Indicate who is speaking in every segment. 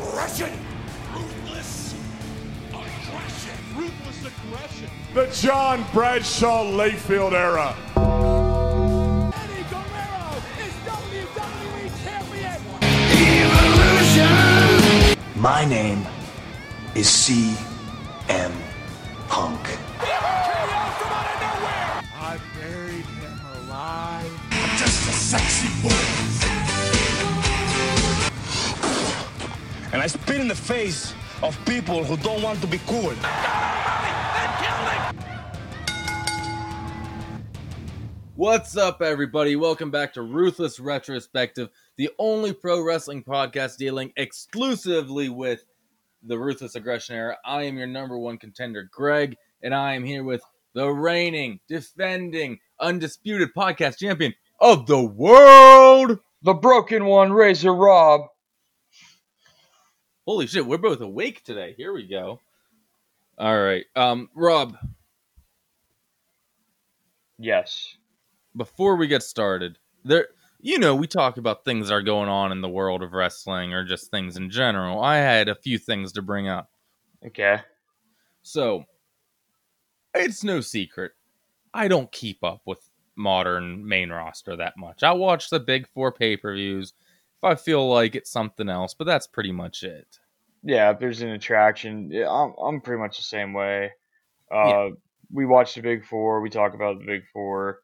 Speaker 1: aggression.
Speaker 2: Ruthless aggression.
Speaker 3: Ruthless aggression.
Speaker 1: The John Bradshaw Layfield era.
Speaker 3: Eddie Guerrero is WWE champion.
Speaker 4: My name is CM
Speaker 5: and I spit in the face of people who don't want to be cool.
Speaker 6: What's up, everybody? Welcome back to Ruthless Retrospective, the only pro wrestling podcast dealing exclusively with the Ruthless Aggression era. I am your number one contender, Greg, and I am here with the reigning, defending, undisputed podcast champion of the world.
Speaker 7: The broken one, Razor Rob.
Speaker 6: Holy shit, we're both awake today. Here we go. All right. Um, Rob,
Speaker 7: Yes.
Speaker 6: before we get started, there you know, we talk about things that are going on in the world of wrestling or just things in general. I had a few things to bring up.
Speaker 7: Okay.
Speaker 6: So, it's no secret. I don't keep up with modern main roster that much. I watch the big 4 pay-per-views if I feel like it's something else, but that's pretty much it.
Speaker 7: Yeah, if there's an attraction, yeah, I'm I'm pretty much the same way. Uh,
Speaker 6: Yeah.
Speaker 7: we watch the Big Four. We talk about the Big Four.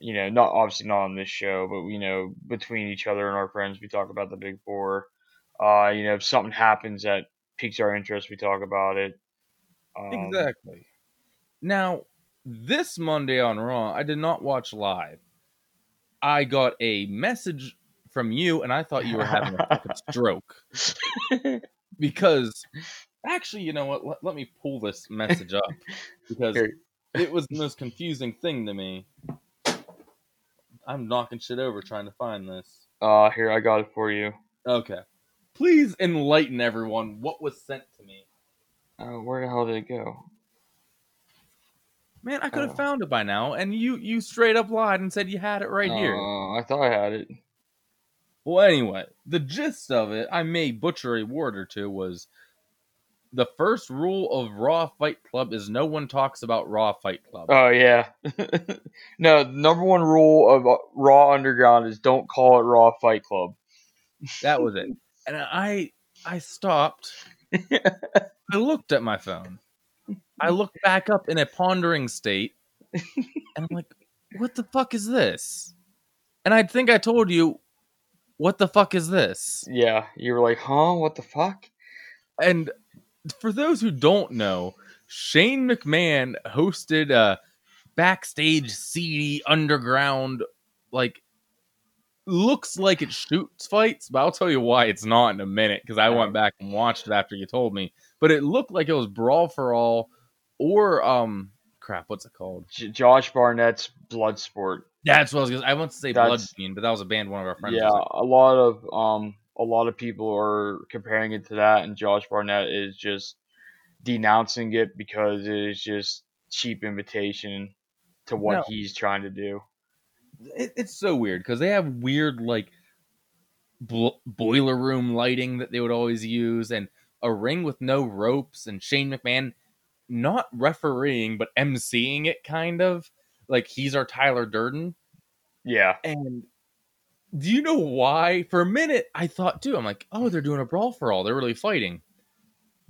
Speaker 7: You know, not obviously not on this show, but you know, between each other and our friends, we talk about the Big Four. Uh, you know, if something happens that piques our interest, we talk about it. Um,
Speaker 6: Exactly. Now, this Monday on Raw, I did not watch live. I got a message from you, and I thought you were having a fucking stroke because actually, you know what? Let, let me pull this message up because
Speaker 7: Here.
Speaker 6: it was the most confusing thing to me. I'm knocking shit over trying to find this.
Speaker 7: Uh, here I got it for you.
Speaker 6: Okay. Please enlighten everyone what was sent to me.
Speaker 7: Uh, where the hell did it go?
Speaker 6: Man, I could have
Speaker 7: Oh.
Speaker 6: found it by now, and you you straight up lied and said you had it right here.
Speaker 7: Uh, I thought I had it.
Speaker 6: Well, anyway, the gist of it, I may butcher a word or two, was the first rule of Raw Fight Club is no one talks about Raw Fight Club.
Speaker 7: Oh yeah. no, number one rule of uh, Raw Underground is don't call it Raw Fight Club.
Speaker 6: that was it. And I I stopped. I looked at my phone. I looked back up in a pondering state, and I'm like, "What the fuck is this?" And I think I told you, "What the fuck is this?"
Speaker 7: Yeah, you were like, huh? What the fuck?
Speaker 6: And for those who don't know, Shane McMahon hosted a backstage seedy underground like looks like it shoots fights, but I'll tell you why it's not in a minute because I went back and watched it after you told me. But it looked like it was Brawl for All or um crap, what's it called?
Speaker 7: J- Josh Barnett's Bloodsport.
Speaker 6: That's what I was gonna I want to say
Speaker 7: That's-
Speaker 6: Bloodfiend, but that was a band one of our friends.
Speaker 7: Yeah,
Speaker 6: was
Speaker 7: a lot of um, a lot of people are comparing it to that, and Josh Barnett is just denouncing it because it is just cheap imitation to what
Speaker 6: No.
Speaker 7: he's trying to do.
Speaker 6: it, it's so weird because they have weird like blo- boiler room lighting that they would always use and a ring with no ropes and Shane McMahon not refereeing but emceeing it kind of like he's our Tyler Durden
Speaker 7: Yeah,
Speaker 6: and do you know why for a minute I thought too I'm like oh they're doing a brawl for all they're really fighting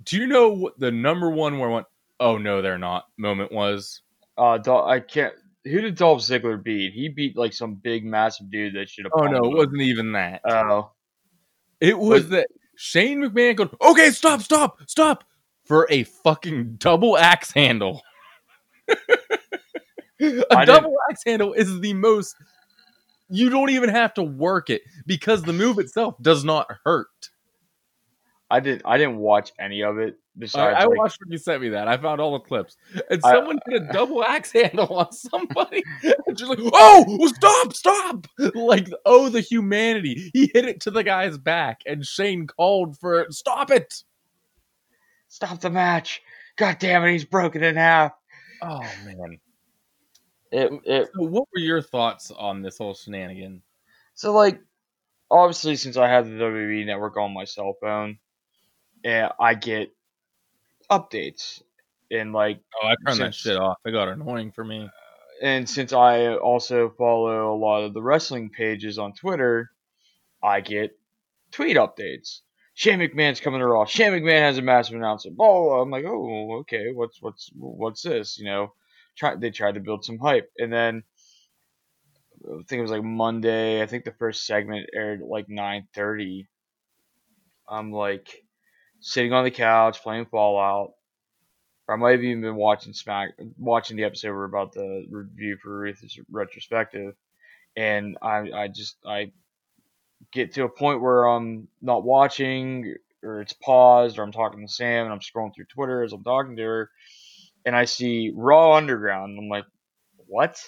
Speaker 6: do you know what the number one where I went oh no they're not moment was
Speaker 7: uh, Dol- I can't. Who did Dolph Ziggler beat? He beat like some big, massive dude that should have.
Speaker 6: oh no it wasn't even that
Speaker 7: Oh,
Speaker 6: It was that Shane McMahon going, okay, stop, stop, stop, for a fucking double axe handle. a
Speaker 7: I
Speaker 6: double axe handle is the most. You don't even have to work it because the move itself does not hurt.
Speaker 7: I didn't. I didn't watch any of it.
Speaker 6: I,
Speaker 7: Besides,
Speaker 6: I
Speaker 7: like,
Speaker 6: watched when you sent me that. I found all the clips, and
Speaker 7: I-
Speaker 6: someone did a double axe handle on somebody. And just like, oh, stop, stop! Like, oh, the humanity. He hit it to the guy's back, and Shane called for. Stop it!
Speaker 7: stop the match. God damn it, he's broken in half.
Speaker 6: Oh man.
Speaker 7: It, it
Speaker 6: So what were your thoughts on this whole shenanigan?
Speaker 7: So like, obviously, since I have the WWE Network on my cell phone, and I get updates and like
Speaker 6: Oh, I turned that shit off. It got annoying for me.
Speaker 7: Uh, and since I also follow a lot of the wrestling pages on Twitter, I get tweet updates. Shane McMahon's coming to Raw. Shane McMahon has a massive announcement. Blah, blah, blah. I'm like, oh, okay. What's what's what's this? You know, try they tried to build some hype, and then I think it was like Monday. I think the first segment aired like 9:30. I'm like sitting on the couch playing Fallout. Or I might have even been watching Smack, watching the episode we're about the review for Ruth's retrospective, and I, I just, I get to a point where I'm not watching, or it's paused, or I'm talking to Sam, and I'm scrolling through Twitter as I'm talking to her, and I see Raw Underground. I'm like, what?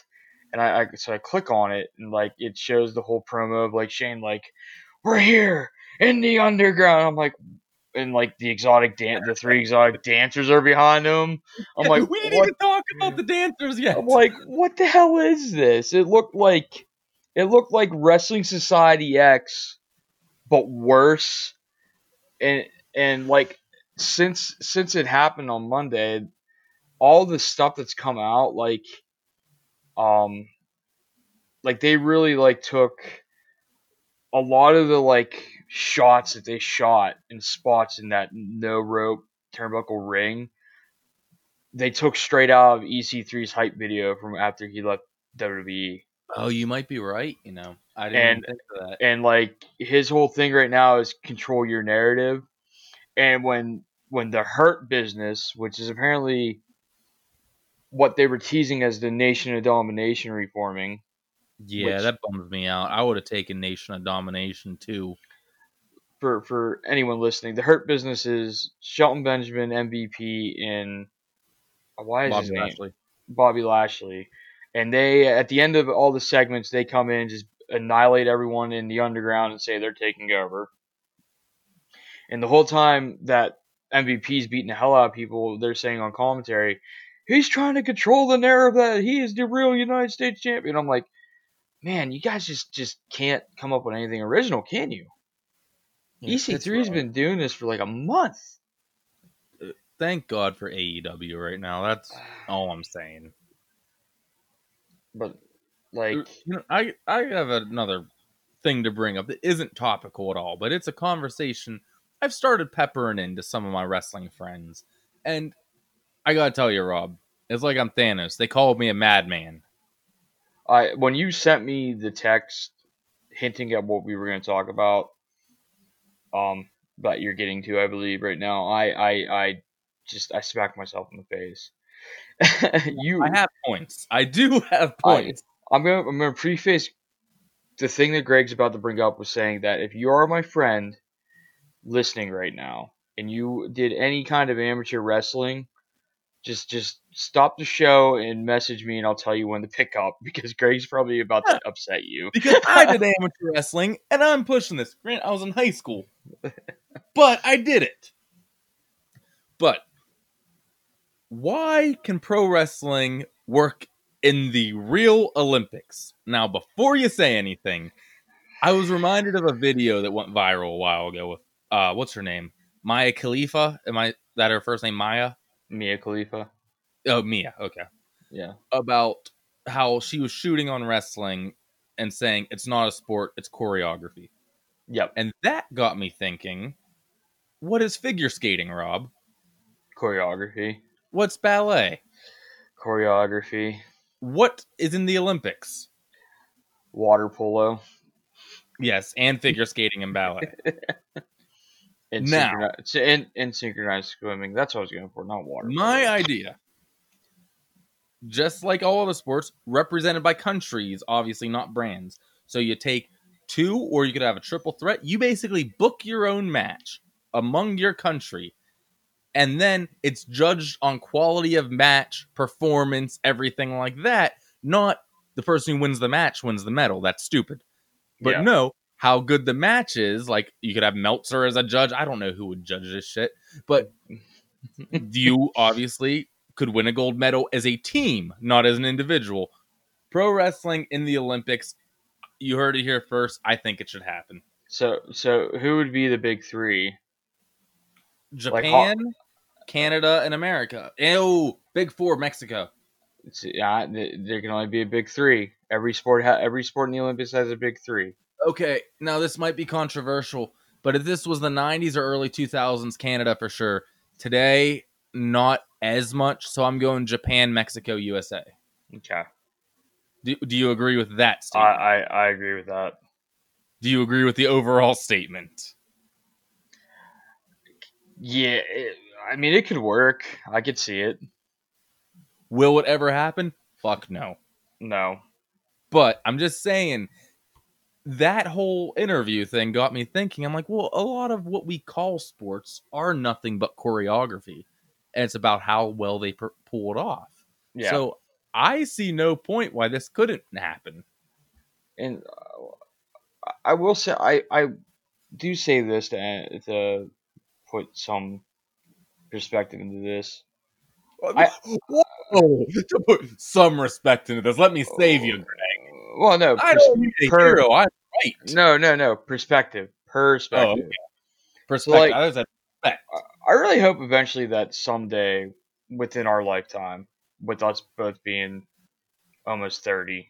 Speaker 7: And I, I, so I click on it, and like it shows the whole promo of like Shane, like, we're here in the underground. I'm like, and like the exotic dance, the three exotic dancers are behind him. I'm like,
Speaker 6: we didn't
Speaker 7: what?
Speaker 6: even talk about the dancers yet.
Speaker 7: I'm like, what the hell is this? It looked like it looked like Wrestling Society X, but worse. And and like since since it happened on Monday, all the stuff that's come out, like um like they really like took a lot of the like shots that they shot and spots in that no rope turnbuckle ring they took straight out of EC3's hype video from after he left WWE.
Speaker 6: oh, you might be right. You know, I didn't
Speaker 7: And-
Speaker 6: think of that.
Speaker 7: And like his whole thing right now is control your narrative. And when when the hurt business, which is apparently what they were teasing as the Nation of Domination reforming,
Speaker 6: Yeah,
Speaker 7: which-
Speaker 6: that bums me out. I would have taken Nation of Domination too.
Speaker 7: for for anyone listening, the hurt business is Shelton Benjamin, MVP, and uh, why is
Speaker 6: Bobby
Speaker 7: his name?
Speaker 6: Lashley.
Speaker 7: Bobby Lashley. And they at the end of all the segments they come in just annihilate everyone in the underground and say they're taking over. And the whole time that MVP's beating the hell out of people, they're saying on commentary, he's trying to control the narrative that he is the real United States champion. I'm like, man, you guys just just can't come up with anything original, can you?
Speaker 6: It's
Speaker 7: EC3's
Speaker 6: rough.
Speaker 7: been doing this for like a month.
Speaker 6: Thank God for AEW right now. That's all I'm saying.
Speaker 7: But like
Speaker 6: you know, I I have another thing to bring up that isn't topical at all, but it's a conversation I've started peppering into some of my wrestling friends, and I gotta tell you, Rob, it's like I'm Thanos. They called me a madman.
Speaker 7: I when you sent me the text hinting at what we were going to talk about, um, that you're getting to, I believe right now, I I I just I smacked myself in the face. you,
Speaker 6: I have points. I do have points.
Speaker 7: I'm gonna I'm gonna preface the thing that Greg's about to bring up was saying that if you are my friend listening right now and you did any kind of amateur wrestling, just just stop the show and message me and I'll tell you when to pick up because Greg's probably about to upset you.
Speaker 6: because I did amateur wrestling and I'm pushing this. Grant, I was in high school, but I did it. But why can pro wrestling work in the real Olympics? Now, before you say anything, I was reminded of a video that went viral a while ago with uh, what's her name, Maya Khalifa. Am I that her first name Maya?
Speaker 7: Mia Khalifa.
Speaker 6: Oh, Mia. Okay.
Speaker 7: Yeah.
Speaker 6: About how she was shooting on wrestling and saying it's not a sport, it's choreography.
Speaker 7: Yep.
Speaker 6: And that got me thinking, what is figure skating, Rob?
Speaker 7: Choreography.
Speaker 6: What's ballet?
Speaker 7: Choreography.
Speaker 6: What is in the Olympics?
Speaker 7: Water polo.
Speaker 6: Yes, and figure skating and ballet.
Speaker 7: And,
Speaker 6: Now-
Speaker 7: synchroni- and, and synchronized swimming. That's what I was going for, not water
Speaker 6: My
Speaker 7: polo.
Speaker 6: idea, just like all other sports, represented by countries, obviously not brands. So you take two, or you could have a triple threat. You basically book your own match among your country, and then it's judged on quality of match, performance, everything like that. Not the person who wins the match wins the medal. That's stupid. But
Speaker 7: Yeah.
Speaker 6: no, how good the match is. Like you could have Meltzer as a judge. I don't know who would judge this shit, but you obviously could win a gold medal as a team, not as an individual. Pro wrestling in the Olympics, you heard it here first. I think it should happen.
Speaker 7: So, so who would be the big three?
Speaker 6: Japan, Canada, and America. Oh, Big Four, Mexico.
Speaker 7: It's, yeah, there can only be a big three. Every sport, ha- every sport in the Olympics has a big three.
Speaker 6: Okay, now this might be controversial, but if this was the 90s or early 2000s, Canada for sure. Today, not as much. So I'm going Japan, Mexico, USA.
Speaker 7: Okay,
Speaker 6: Do, do you agree with that
Speaker 7: I. I I agree with that.
Speaker 6: do you agree with the overall statement?
Speaker 7: Yeah, it, I mean it could work. I could see it.
Speaker 6: Will it ever happen? Fuck no.
Speaker 7: No,
Speaker 6: But I'm just saying that whole interview thing got me thinking. I'm like, well, a lot of what we call sports are nothing but choreography, and it's about how well they per- pull it off.
Speaker 7: yeah,
Speaker 6: So I see no point why this couldn't happen.
Speaker 7: and uh, I will say I I do say this to to put some perspective into this. I-
Speaker 6: Whoa, to put some respect into this. Let me save you, Greg.
Speaker 7: Well, no,
Speaker 6: I
Speaker 7: pers-
Speaker 6: don't need a
Speaker 7: per-
Speaker 6: hero. I'm right.
Speaker 7: no, no, no perspective. Perspective.
Speaker 6: okay. Perspective.
Speaker 7: like-
Speaker 6: I was at respect.
Speaker 7: I really hope eventually that someday within our lifetime, with us both being almost 30,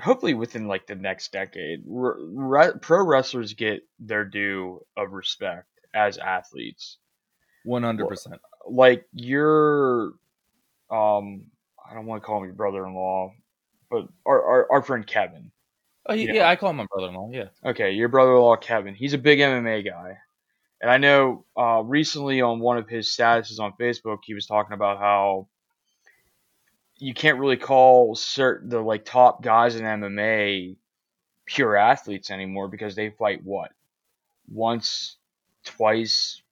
Speaker 7: hopefully within like the next decade, re- pro wrestlers get their due of respect as athletes.
Speaker 6: One hundred percent.
Speaker 7: Like your, um, I don't want to call him your brother-in-law, but our our, our friend Kevin.
Speaker 6: Oh,
Speaker 7: Yeah.
Speaker 6: yeah, I call him my brother-in-law. Yeah.
Speaker 7: Okay, your brother-in-law Kevin. He's a big MMA guy, and I know uh, recently on one of his statuses on Facebook, he was talking about how you can't really call certain the like top guys in MMA pure athletes anymore because they fight what once, twice,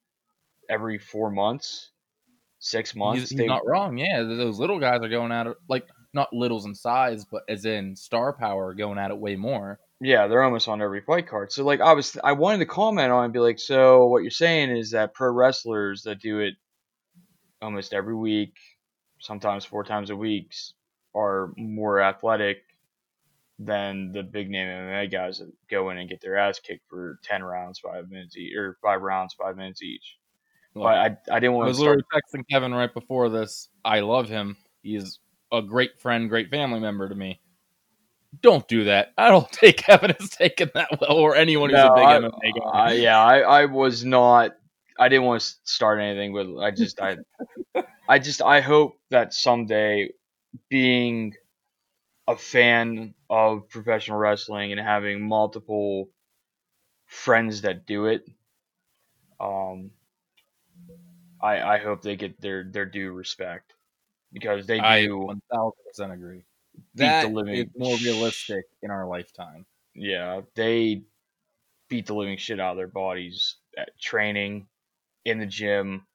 Speaker 7: every four months, six months.
Speaker 6: He's, he's
Speaker 7: They-
Speaker 6: not wrong. Yeah, those little guys are going at it like not littles in size, but as in star power, going at it way more.
Speaker 7: Yeah, they're almost on every fight card. So like I was I wanted to comment on and be like, so what you're saying is that pro wrestlers that do it almost every week, sometimes four times a week, are more athletic than the big name MMA guys that go in and get their ass kicked for ten rounds, five minutes each, or five rounds, five minutes each. But I I didn't
Speaker 6: I
Speaker 7: want
Speaker 6: was
Speaker 7: to start.
Speaker 6: literally texting Kevin right before this. I love him. He's a great friend, great family member to me. Don't do that. I don't take Kevin as taken that well, or anyone who's
Speaker 7: No,
Speaker 6: a big
Speaker 7: I-
Speaker 6: MMA guy.
Speaker 7: I- yeah, I, I was not. I didn't want to start anything, but I just I, I just I hope that someday, being a fan of professional wrestling and having multiple friends that do it, um, I I hope they get their their due respect because they
Speaker 6: I
Speaker 7: do.
Speaker 6: one thousand percent agree.
Speaker 7: Beat the
Speaker 6: That
Speaker 7: living
Speaker 6: is more realistic in our lifetime.
Speaker 7: Yeah, they beat the living shit out of their bodies at training, in the gym,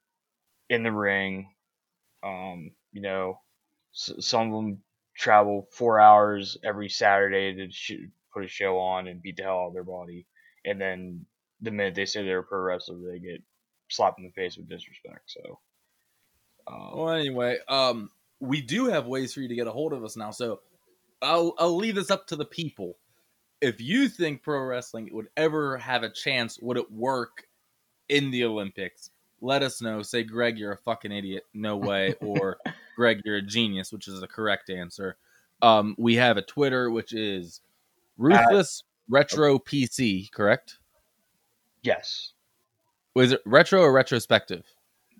Speaker 7: in the ring. Um, you know, s- some of them travel four hours every Saturday to sh- put a show on and beat the hell out of their body, and then the minute they say they're a pro wrestler, they get slapped in the face with disrespect. So, um,
Speaker 6: Well, anyway, um, we do have ways for you to get a hold of us now, so I'll I'll leave this up to the people. If you think pro wrestling would ever have a chance, would it work in the Olympics? Let us know. Say, Greg, you're a fucking idiot. No way. Or Greg, you're a genius, which is the correct answer. Um, we have a Twitter, which is Ruthless Retro PC, correct?
Speaker 7: yes,
Speaker 6: Was it retro or retrospective?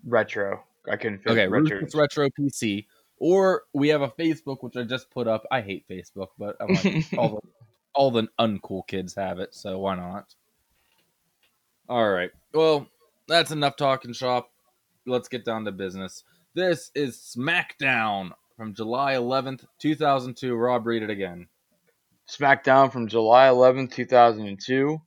Speaker 7: retro. I couldn't
Speaker 6: Okay,
Speaker 7: retro.
Speaker 6: Ruthless Retro PC. Or we have a Facebook, which I just put up. I hate Facebook, but I'm like, all the all the uncool kids have it, so why not? All right. Well, that's enough talking shop. Let's get down to business. This is SmackDown from July 11th, 2002. Rob, read it again.
Speaker 7: SmackDown from July 11th, 2002,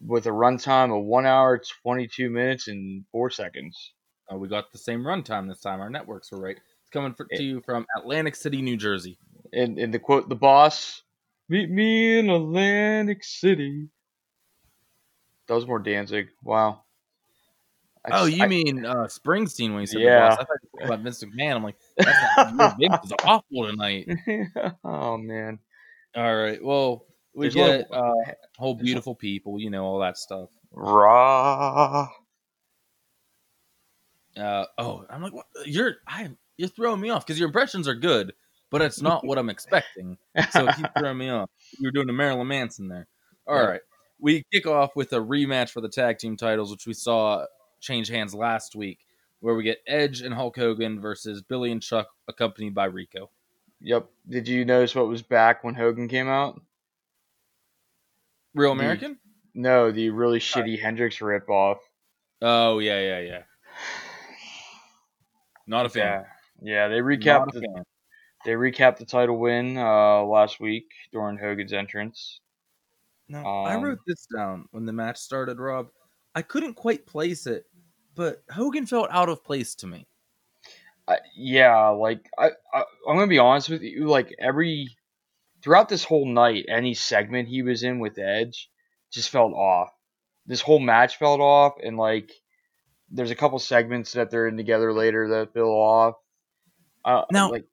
Speaker 7: with a runtime of 1 hour, 22 minutes, and 4 seconds.
Speaker 6: Uh, we got the same runtime this time. Our networks were right. It's coming for, to you from Atlantic City, New Jersey.
Speaker 7: And, and the quote, the boss, meet me in Atlantic City. That was more Danzig. Wow. I
Speaker 6: Oh,
Speaker 7: just-
Speaker 6: you
Speaker 7: I-
Speaker 6: mean uh, Springsteen when you said
Speaker 7: Yeah.
Speaker 6: the boss? I thought you were talking about Vince McMahon. I'm like, that's not, your Vince is awful tonight.
Speaker 7: oh, man.
Speaker 6: All right. Well, we
Speaker 7: There's a
Speaker 6: get uh, whole beautiful people, you know, all that stuff.
Speaker 7: Raw.
Speaker 6: Uh, oh, I'm like, what? you're I you're throwing me off because your impressions are good, but it's not what I'm expecting. So keep throwing me off. You're doing a Marilyn Manson there. All right, we kick off with a rematch for the tag team titles, which we saw change hands last week, where we get Edge and Hulk Hogan versus Billy and Chuck, accompanied by Rico.
Speaker 7: Yep. Did you notice what was back when Hogan came out?
Speaker 6: Real
Speaker 7: The-
Speaker 6: American?
Speaker 7: No, the really shitty Hendrix ripoff.
Speaker 6: Oh yeah, yeah, yeah. Not a fan.
Speaker 7: Yeah. Yeah, they recapped the,
Speaker 6: fan.
Speaker 7: they recapped the title win uh, last week during Hogan's entrance.
Speaker 6: No, I
Speaker 7: Um,
Speaker 6: wrote this down when the match started, Rob. I couldn't quite place it, but Hogan felt out of place to me.
Speaker 7: I, yeah, like I, I I'm gonna be honest with you. Like every throughout this whole night, any segment he was in with Edge just felt off. This whole match felt off, and like there's a couple segments that they're in together later that feel off. Uh,
Speaker 6: Now-
Speaker 7: like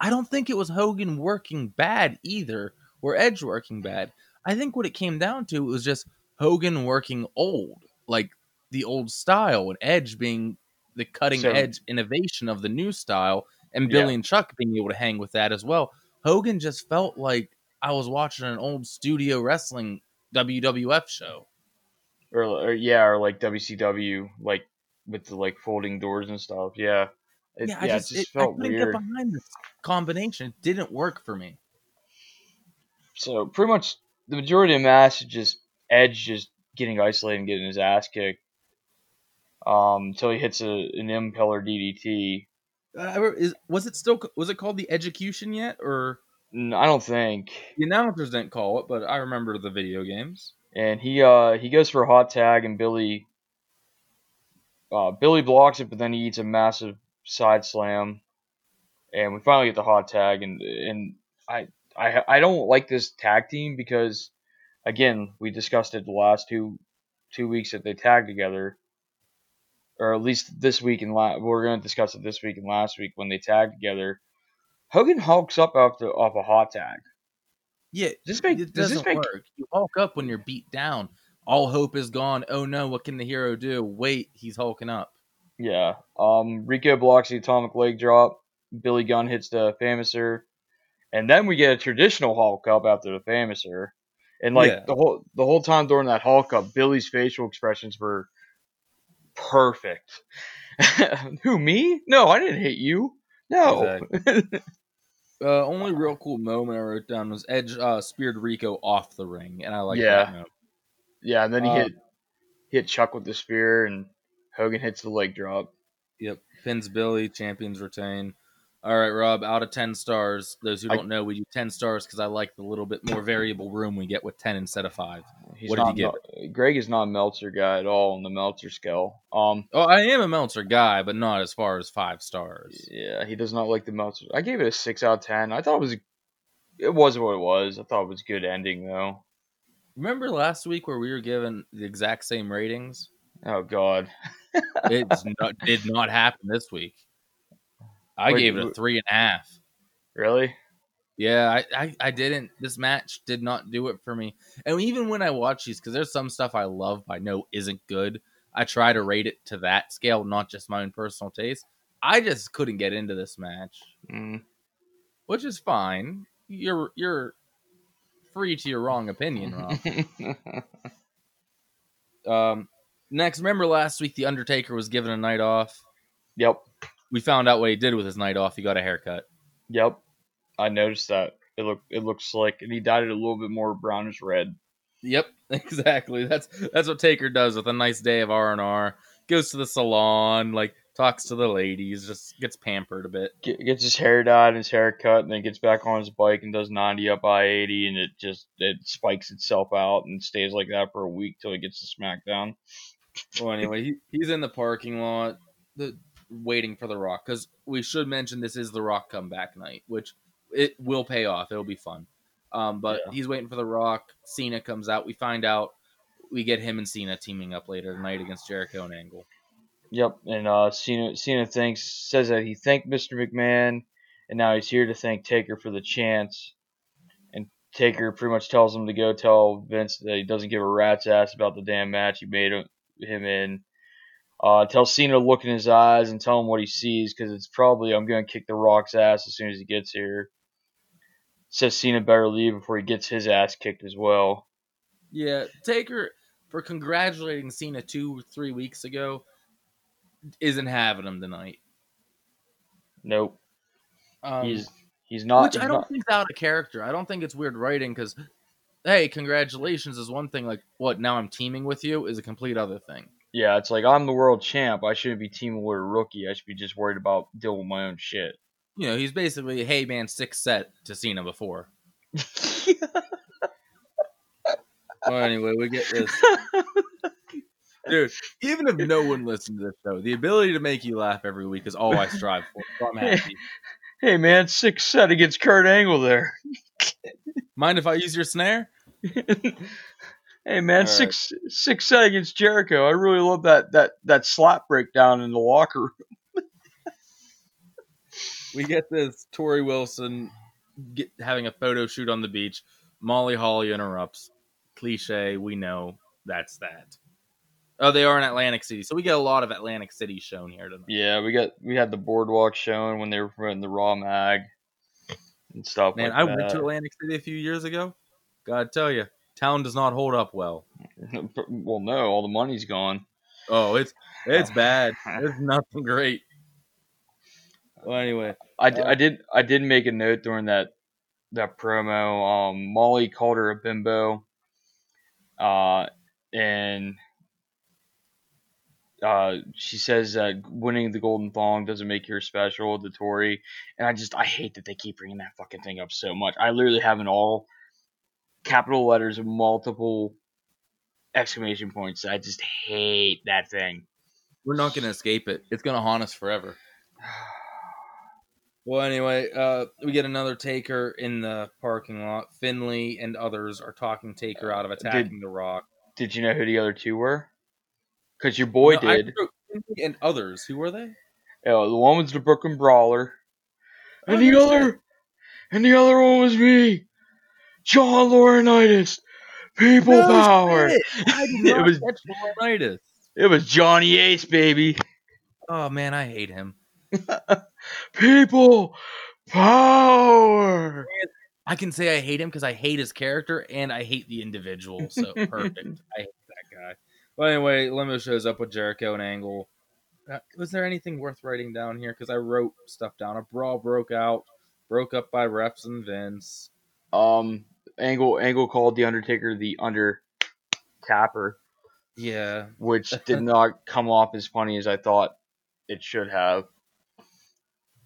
Speaker 6: I don't think it was Hogan working bad either, or Edge working bad. I think what it came down to was just Hogan working old, like the old style, and Edge being the cutting
Speaker 7: So-
Speaker 6: edge innovation of the new style, and
Speaker 7: Yeah.
Speaker 6: Billy and Chuck being able to hang with that as well. Hogan just felt like I was watching an old studio wrestling WWF show.
Speaker 7: or, or yeah, or like WCW, like with the like folding doors and stuff. Yeah, it,
Speaker 6: yeah,
Speaker 7: yeah,
Speaker 6: I just,
Speaker 7: it just
Speaker 6: it- I
Speaker 7: felt
Speaker 6: couldn't
Speaker 7: weird.
Speaker 6: get behind this combination. It didn't work for me.
Speaker 7: So pretty much the majority of mass is just Edge just getting isolated and getting his ass kicked. Um, until he hits a, an impaler DDT.
Speaker 6: Uh, is, was it still was it called the execution yet, or
Speaker 7: I don't think.
Speaker 6: the announcers didn't call it? But I remember the video games.
Speaker 7: And he uh he goes for a hot tag and Billy uh Billy blocks it, but then he eats a massive side slam. And we finally get the hot tag and and I I I don't like this tag team because again, we discussed it the last two two weeks that they tagged together. Or at least this week and la- we're going to discuss it this week and last week when they tagged together. Hogan hulks up after off a hot tag.
Speaker 6: Yeah,
Speaker 7: this make
Speaker 6: it
Speaker 7: does
Speaker 6: doesn't
Speaker 7: this make
Speaker 6: work. You hulk up when you're beat down. All hope is gone. Oh no, what can the hero do? Wait, he's hulking up.
Speaker 7: Yeah. Um, Rico blocks the atomic leg drop. Billy Gunn hits the Famouser, and then we get a traditional Hulk up after the Famouser. And like
Speaker 6: Yeah.
Speaker 7: the whole the whole time during that Hulk up, Billy's facial expressions were perfect. Who me? No, I didn't hit you. No.
Speaker 6: Uh, only real cool moment I wrote down was Edge uh, speared Rico off the ring, and I like
Speaker 7: Yeah.
Speaker 6: that.
Speaker 7: Yeah, and then he
Speaker 6: Uh,
Speaker 7: hit hit Chuck with the spear, and Hogan hits the leg drop.
Speaker 6: Yep, pins Billy, champions retain. All right, Rob, out of 10 stars. Those who don't know, we do 10 stars because I like the little bit more variable room we get with 10 instead of 5.
Speaker 7: He's
Speaker 6: What did
Speaker 7: not
Speaker 6: you give
Speaker 7: Mel- Greg is not a Meltzer guy at all on the Meltzer scale. Um,
Speaker 6: Oh, I am a Meltzer guy, but not as far as 5 stars.
Speaker 7: Yeah, he does not like the Meltzer. I gave it a six out of ten. I thought it was, it was what it was. I thought it was a good ending though.
Speaker 6: Remember last week where we were given the exact same ratings?
Speaker 7: Oh God,
Speaker 6: It not, did not happen this week. I gave it a three and a half.
Speaker 7: really?
Speaker 6: Yeah, I, I, I didn't. This match did not do it for me. And even when I watch these, because there's some stuff I love, but I know isn't good. I try to rate it to that scale, not just my own personal taste. I just couldn't get into this match,
Speaker 7: Mm.
Speaker 6: which is fine. You're you're free to your wrong opinion, Rob. um, next, remember last week the Undertaker was given a night off.
Speaker 7: yep,
Speaker 6: We found out what he did with his night off. He got a haircut.
Speaker 7: yep. I noticed that. It looked it looked slick, and he dyed it a little bit more brownish red.
Speaker 6: Yep, exactly. That's that's what Taker does with a nice day of R and R. Goes to the salon, like talks to the ladies, just gets pampered a bit.
Speaker 7: Get, gets his hair dyed, and his hair cut, and then gets back on his bike and does ninety up I eighty, and it just it spikes itself out and stays like that for a week till he gets to SmackDown.
Speaker 6: Well, anyway, he, he's in the parking lot, the, waiting for the Rock. Because we should mention this is the Rock comeback night, which it will pay off. It'll be fun. Um, but
Speaker 7: Yeah.
Speaker 6: he's waiting for the Rock. Cena comes out. We find out we get him and Cena teaming up later tonight against Jericho and Angle.
Speaker 7: Yep, and uh, Cena Cena thanks says that he thanked Mr. McMahon, and now he's here to thank Taker for the chance. And Taker pretty much tells him to go tell Vince that he doesn't give a rat's ass about the damn match he made him, him in. Uh, tell Cena to look in his eyes and tell him what he sees because it's probably I'm going to kick The Rock's ass as soon as he gets here. Says Cena better leave before he gets his ass kicked as well.
Speaker 6: Yeah, Taker for congratulating Cena two, or three weeks ago isn't having him tonight.
Speaker 7: Nope.
Speaker 6: Um,
Speaker 7: he's he's not.
Speaker 6: which
Speaker 7: he's
Speaker 6: I don't
Speaker 7: not-
Speaker 6: think's out of character. I don't think it's weird writing because, hey, congratulations is one thing. Like, what? Now I'm teaming with you is a complete other thing.
Speaker 7: Yeah, it's like I'm the world champ. I shouldn't be teaming with a rookie. I should be just worried about dealing with my own shit.
Speaker 6: You know, he's basically, hey man, six set to Cena before. Well, anyway, we get this. Dude, even if no one listened to this show, the ability to make you laugh every week is all I strive for. So I'm happy.
Speaker 7: hey man, six set against Kurt Angle there.
Speaker 6: Mind if I use your snare?
Speaker 7: hey man,
Speaker 6: All right.
Speaker 7: six six set against Jericho. I really love that that that slap breakdown in the locker room.
Speaker 6: We get this Torrie Wilson get, having a photo shoot on the beach. Molly Holly interrupts. Cliche, we know that's that. Oh, they are in Atlantic City, so we get a lot of Atlantic City shown here tonight.
Speaker 7: Yeah, we got we had the boardwalk showing when they were promoting the Raw mag and stuff.
Speaker 6: Man,
Speaker 7: like
Speaker 6: I
Speaker 7: that.
Speaker 6: went to Atlantic City a few years ago. Gotta tell you, town does not hold up well.
Speaker 7: well, no, all the money's gone.
Speaker 6: Oh, it's it's bad. It's nothing great. Well, anyway,
Speaker 7: I I did I did make a note during that that promo. Um, Molly called her a bimbo, uh, and uh, she says that winning the golden thong doesn't make her special the Torrie, and I just I hate that they keep bringing that fucking thing up so much. I literally have in all capital letters, multiple exclamation points. I just hate that thing.
Speaker 6: we're not gonna escape it. It's gonna haunt us forever. Well, anyway, uh, we get another Taker in the parking lot. Finlay and others are talking Taker out of attacking the Rock.
Speaker 7: Did you know who the other two were? Because your boy
Speaker 6: No,
Speaker 7: did.
Speaker 6: and others. Who were they?
Speaker 7: Yeah, the one was the Brooklyn Brawler, oh, and
Speaker 6: Oh,
Speaker 7: the other,
Speaker 6: shit.
Speaker 7: and the other one was me, John Laurinaitis, People
Speaker 6: No
Speaker 7: Power.
Speaker 6: shit! I did
Speaker 7: It was-
Speaker 6: Laurinaitis.
Speaker 7: It was Johnny Ace, baby.
Speaker 6: Oh man, I hate him.
Speaker 7: People Power.
Speaker 6: I can say I hate him because I hate his character and I hate the individual. So perfect. I hate that guy. Well, anyway, Limo shows up with Jericho and Angle. Uh, was there anything worth writing down here? Because I wrote stuff down. A brawl broke out, broke up by refs and Vince.
Speaker 7: Um, Angle Angle called the Undertaker the Under Tapper,
Speaker 6: Yeah,
Speaker 7: which did not come off as funny as I thought it should have.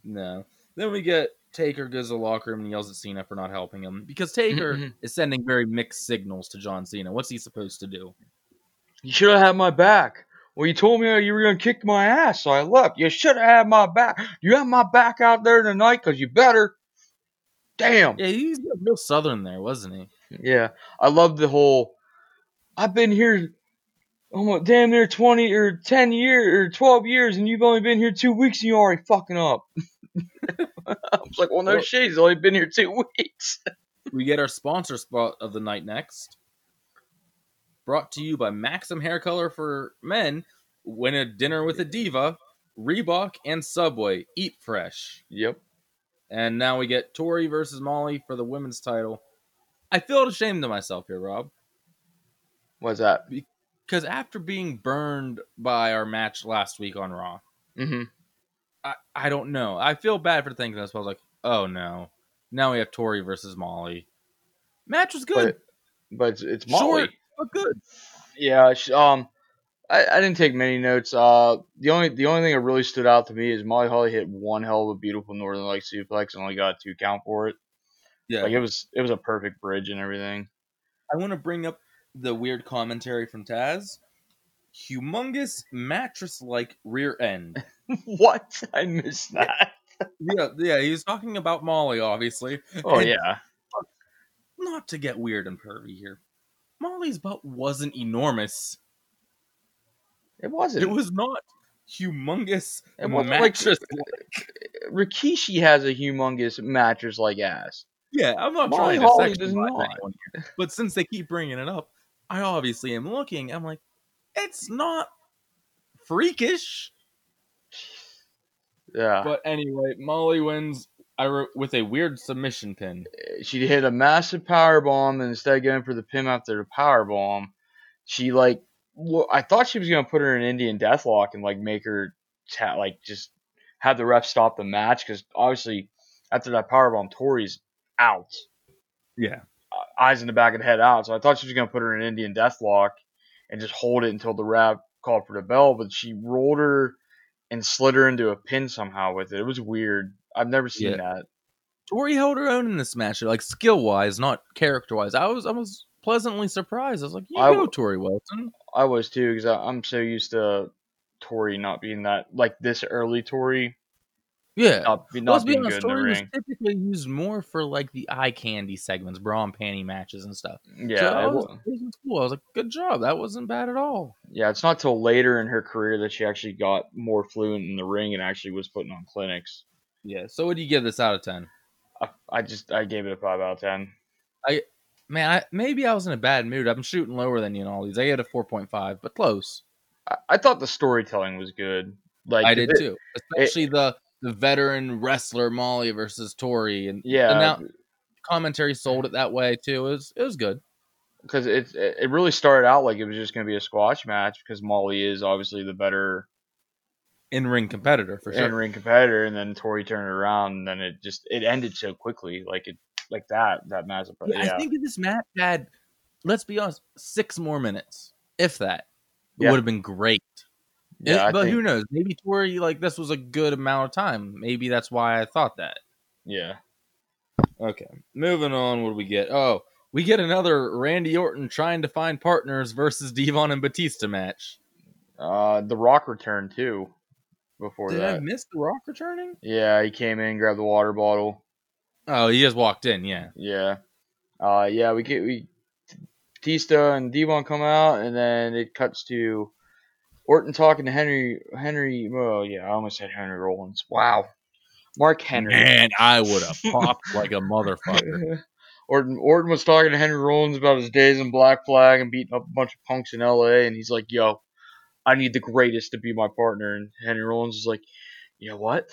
Speaker 6: no. Then we get Taker goes to the locker room and yells at Cena for not helping him because Taker
Speaker 7: Mhm.
Speaker 6: is sending very mixed signals to John Cena. What's he supposed to do?
Speaker 7: You should have had my back. Well, you told me you were gonna kick my ass, so I left. You should have had my back. You have my back out there tonight, cause you better. Damn.
Speaker 6: Yeah, he's real southern there, wasn't he?
Speaker 7: Yeah, I love the whole. I've been here, almost damn near twenty or ten years or twelve years, and you've only been here two weeks, and you're already fucking up. I was like, well, no shit, he's only been here two weeks.
Speaker 6: We get our sponsor spot of the night next. Brought to you by Maxim Hair Color for Men. Win a dinner with a diva, Reebok, and Subway. Eat fresh.
Speaker 7: Yep.
Speaker 6: And now we get Torrie versus Molly for the women's title. I feel ashamed of myself here, Rob,
Speaker 7: What's that?
Speaker 6: because after being burned by our match last week on Raw,
Speaker 7: Mm-hmm.
Speaker 6: I, I don't know. I feel bad for thinking this. But I was like, oh no, now we have Torrie versus Molly. Match was good,
Speaker 7: But but it's, Molly.
Speaker 6: short but good.
Speaker 7: Yeah. Um, I, I didn't take many notes. Uh, the only the only thing that really stood out to me is Molly Holly hit one hell of a beautiful Northern Light suplex and only got two count for it.
Speaker 6: Yeah,
Speaker 7: Like it was it was a perfect bridge and everything.
Speaker 6: I want to bring up the weird commentary from Taz. Humongous mattress-like rear end.
Speaker 7: what? I missed that.
Speaker 6: yeah, yeah, he was talking about Molly, obviously.
Speaker 7: Oh
Speaker 6: And
Speaker 7: yeah.
Speaker 6: Not to get weird and pervy here. Molly's butt wasn't enormous.
Speaker 7: It wasn't.
Speaker 6: It was not humongous
Speaker 7: It wasn't like-
Speaker 6: mattress.
Speaker 7: Rikishi has a humongous mattress like ass.
Speaker 6: yeah, I'm not
Speaker 7: Molly
Speaker 6: trying to
Speaker 7: Holly does not.
Speaker 6: here. But since they keep bringing it up, I obviously am looking. I'm like, it's not freakish.
Speaker 7: Yeah,
Speaker 6: But anyway, Molly wins. I wrote with a weird submission pin.
Speaker 7: she hit a massive power bomb, and instead of going for the pin after the power bomb, she like I thought she was gonna put her in Indian Deathlock and like make her ta- like just have the ref stop the match because obviously after that power bomb, Torrie's out,
Speaker 6: Yeah.
Speaker 7: uh, eyes in the back of the head out. So I thought she was gonna put her in Indian Deathlock and just hold it until the ref called for the bell, but she rolled her and slid her into a pin somehow with it. It was weird. I've never seen
Speaker 6: Yeah.
Speaker 7: that.
Speaker 6: Torrie held her own in this match, like skill wise, not character wise. I was I was pleasantly surprised. I was like, you
Speaker 7: I
Speaker 6: go, Torrie Wilson.
Speaker 7: I was too because I'm so used to Torrie not being that like this early Torrie
Speaker 6: Yeah.
Speaker 7: not,
Speaker 6: Well,
Speaker 7: not
Speaker 6: let's
Speaker 7: being
Speaker 6: honest,
Speaker 7: good in the
Speaker 6: Torrie was
Speaker 7: ring.
Speaker 6: typically used more for like the eye candy segments, bra and panty matches and stuff.
Speaker 7: Yeah,
Speaker 6: so I was, it was cool. I was like, good job. That wasn't bad at all.
Speaker 7: yeah. It's not till later in her career that she actually got more fluent in the ring and actually was putting on clinics.
Speaker 6: Yeah. So what do you give this out of ten?
Speaker 7: I, I just I gave it a five out of ten.
Speaker 6: I Man, I, maybe I was in a bad mood. I'm shooting lower than you in all these. I had a 4.5, but close.
Speaker 7: I, I thought the storytelling was good. Like
Speaker 6: I did
Speaker 7: bit-
Speaker 6: too, especially the the veteran wrestler Molly versus Torrie, and
Speaker 7: Yeah,
Speaker 6: and now commentary sold it that way too. It was it was good.
Speaker 7: because it it really started out like it was just going to be a squash match because Molly is obviously the better
Speaker 6: In ring competitor for sure.
Speaker 7: in ring competitor, and then Torrie turned it around, and then it just it ended so quickly, like it like that that match.
Speaker 6: Yeah, I think if this match had, let's be honest, six more minutes, if that, it
Speaker 7: Yeah.
Speaker 6: would have been great.
Speaker 7: Yeah,
Speaker 6: It- but
Speaker 7: think-
Speaker 6: who knows? Maybe Torrie like this was a good amount of time. Maybe that's why I thought that.
Speaker 7: yeah.
Speaker 6: Okay, moving on. What do we get? Oh, we get another Randy Orton trying to find partners versus Devon and Batista match.
Speaker 7: Uh, the Rock returned too. Before
Speaker 6: Did I miss the Rock returning?
Speaker 7: yeah, he came in, grabbed the water bottle.
Speaker 6: Oh, he just walked in. Yeah.
Speaker 7: Yeah, uh, yeah, we get we Batista and Devon come out, and then it cuts to Orton talking to Henry. Henry, well, yeah, I almost said Henry Rollins. Wow, Mark Henry.
Speaker 6: Man, I would have popped like a motherfucker.
Speaker 7: Orton Orton was talking to Henry Rollins about his days in Black Flag and beating up a bunch of punks in LA and he's like, Yo, I need the greatest to be my partner and Henry Rollins is like, You know what?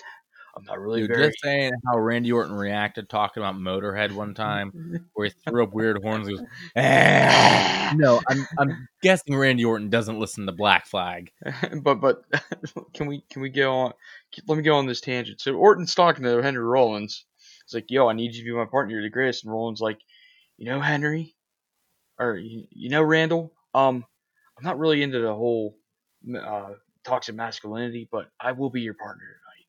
Speaker 7: I'm not really
Speaker 6: Dude,
Speaker 7: very
Speaker 6: just saying how Randy Orton reacted talking about Motorhead one time, where he threw up weird horns. and goes, "Ah." No, I'm I'm guessing Randy Orton doesn't listen to Black Flag.
Speaker 7: but but can we can we go on let me go on this tangent. So Orton's talking to Henry Rollins. He's like, Yo, I need you to be my partner, you're the greatest and Rollins like, You know, Henry? Or you, you know, Randall, um, I'm not really into the whole uh, toxic masculinity, but I will be your partner tonight.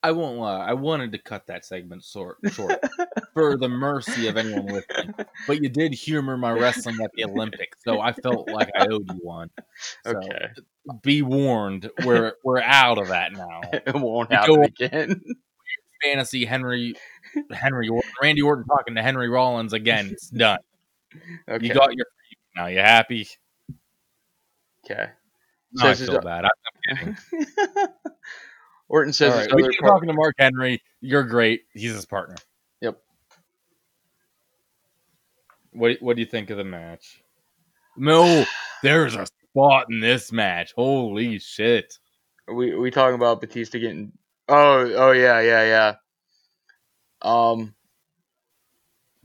Speaker 6: I won't lie. I wanted to cut that segment short, short for the mercy of anyone listening. But you did humor my wrestling at the Olympics, so I felt like I owed you one. So,
Speaker 7: Okay.
Speaker 6: Be warned, we're we're out of that now.
Speaker 7: it won't happen again.
Speaker 6: Fantasy Henry, Henry Randy Orton talking to Henry Rollins again. It's done.
Speaker 7: okay.
Speaker 6: You got your now. You happy?
Speaker 7: Okay.
Speaker 6: No, I
Speaker 7: Says his-
Speaker 6: feel bad. I- I'm kidding.
Speaker 7: Orton says
Speaker 6: right, we keep
Speaker 7: part-
Speaker 6: talking to Mark Henry. You're great. He's his partner.
Speaker 7: Yep.
Speaker 6: What What do you think of the match? No, there's a spot in this match. Holy shit!
Speaker 7: we we talking about Batista getting Oh, oh yeah, yeah, yeah. Um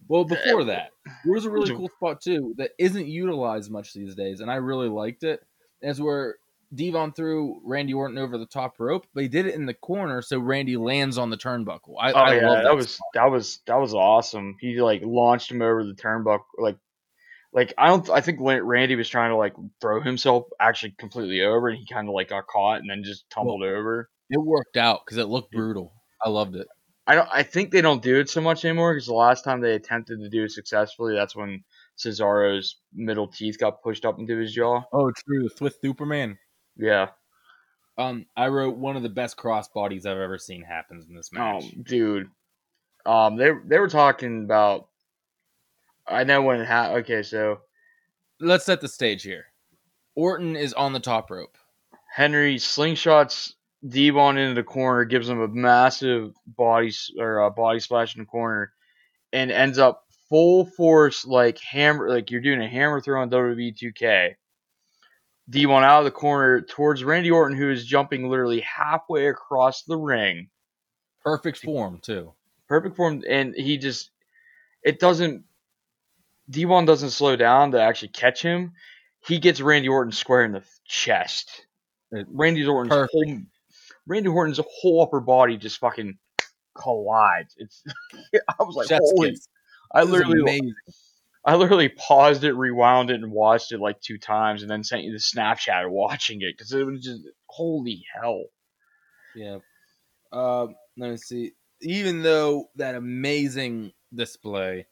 Speaker 6: Well, before that, there was a really cool spot too that isn't utilized much these days, and I really liked it. Is where Devon threw Randy Orton over the top rope, but he did it in the corner, so Randy lands on the turnbuckle. I,
Speaker 7: Oh
Speaker 6: I
Speaker 7: yeah,
Speaker 6: love
Speaker 7: that was that was that was awesome. He like launched him over the turnbuckle, like like I don't I think Randy was trying to like throw himself actually completely over, and he kind of like got caught and then just tumbled over.
Speaker 6: It worked out because it looked brutal. I loved it.
Speaker 7: I don't I think they don't do it so much anymore because the last time they attempted to do it successfully, that's when Cesaro's middle teeth got pushed up into his jaw.
Speaker 6: Oh, true. With Superman.
Speaker 7: Yeah.
Speaker 6: Um, I wrote one of the best cross bodies I've ever seen happens in this match.
Speaker 7: Oh, dude. Um, they they were talking about. I know when it ha- Okay, so
Speaker 6: Let's set the stage here. Orton is on the top rope.
Speaker 7: Henry slingshots Devon into the corner, gives him a massive body or a body splash in the corner, and ends up full force like hammer like you're doing a hammer throw on WWE 2K. D-Von out of the corner towards Randy Orton, who is jumping literally halfway across the ring.
Speaker 6: Perfect form too.
Speaker 7: Perfect form, and he just it doesn't. D-Von doesn't slow down to actually catch him. He gets Randy Orton square in the chest.
Speaker 6: It-
Speaker 7: Randy Orton's
Speaker 6: Perfect.
Speaker 7: whole, Randy Orton's whole upper body just fucking collides. It's I was like, holy! I literally. I literally paused it, rewound it, and watched it like two times, and then sent you the Snapchat of watching it because it was just holy hell.
Speaker 6: Yeah. Um, let me see. Even though that amazing display,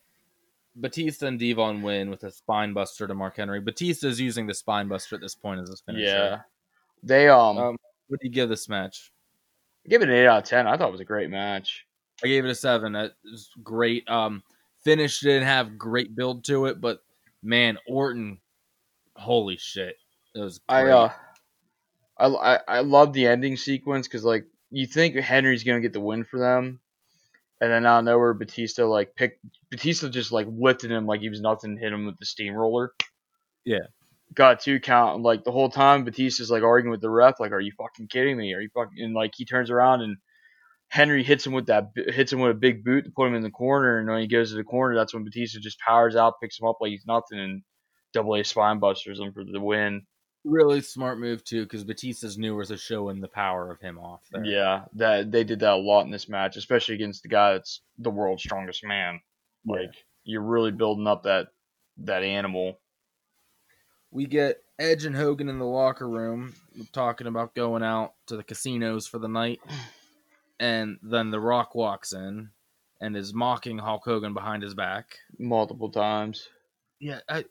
Speaker 6: Batista and D-Von win with a spine buster to Mark Henry. Batista is using the spine buster at this point as his finisher.
Speaker 7: Yeah, they um,
Speaker 6: Um, what do you give this match?
Speaker 7: I give it an eight out of ten. I thought it was a great match.
Speaker 6: I gave it a seven. That was great. Um, finish didn't have great build to it, but man, Orton, holy shit, it was.
Speaker 7: I uh, I I, I love the ending sequence because like you think Henry's gonna get the win for them, and then out of nowhere Batista like picked Batista just like lifted him like he was nothing, hit him with the steamroller.
Speaker 6: Yeah.
Speaker 7: Got two count and, like the whole time Batista's like arguing with the ref like, "Are you fucking kidding me? Are you fucking?" And like he turns around and Henry hits him with that hits him with a big boot to put him in the corner, and when he goes to the corner, that's when Batista just powers out, picks him up like he's nothing, and double A spine busters him for the win.
Speaker 6: really smart move too, because Batista's new was a showing the power of him off there.
Speaker 7: Yeah, that they did that a lot in this match, especially against the guy that's the world's strongest man.
Speaker 6: Yeah.
Speaker 7: Like you're really building up that that animal.
Speaker 6: we get Edge and Hogan in the locker room talking about going out to the casinos for the night. And then The Rock walks in and is mocking Hulk Hogan behind his back.
Speaker 7: multiple times.
Speaker 6: Yeah, I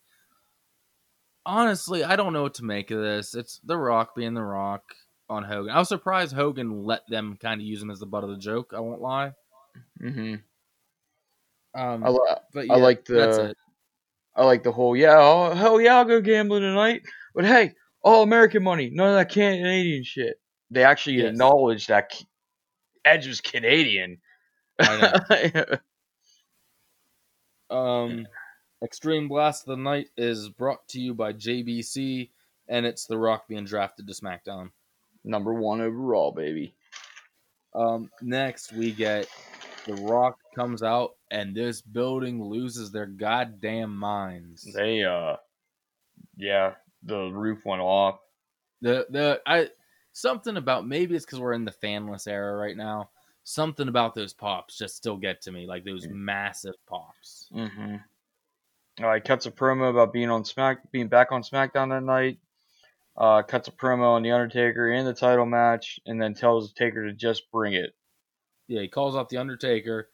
Speaker 6: honestly I don't know what to make of this. It's The Rock being The Rock on Hogan. I was surprised Hogan let them kind of use him as the butt of the joke. I won't lie.
Speaker 7: hmm
Speaker 6: Um,
Speaker 7: I, li-
Speaker 6: but
Speaker 7: I
Speaker 6: yeah,
Speaker 7: like
Speaker 6: that's
Speaker 7: the
Speaker 6: it.
Speaker 7: I like the whole yeah oh, hell yeah I'll go gambling tonight, but hey all American money none of that Canadian shit. They actually
Speaker 6: Yes.
Speaker 7: acknowledge that Edge was Canadian.
Speaker 6: I Um, Extreme Blast of the Night is brought to you by JBC, and it's The Rock being drafted to SmackDown.
Speaker 7: Number one overall, baby.
Speaker 6: Um, next, we get The Rock comes out, and this building loses their goddamn minds.
Speaker 7: They uh, yeah, the roof went off.
Speaker 6: The the I something about maybe it's because we're in the fanless era right now. Something about those pops just still get to me, like those massive pops.
Speaker 7: Mm-hmm. All right, cuts a promo about being on Smack, being back on SmackDown that night. Uh, cuts a promo on the Undertaker in the title match, and then tells the Taker to just bring it.
Speaker 6: Yeah, he calls out the Undertaker,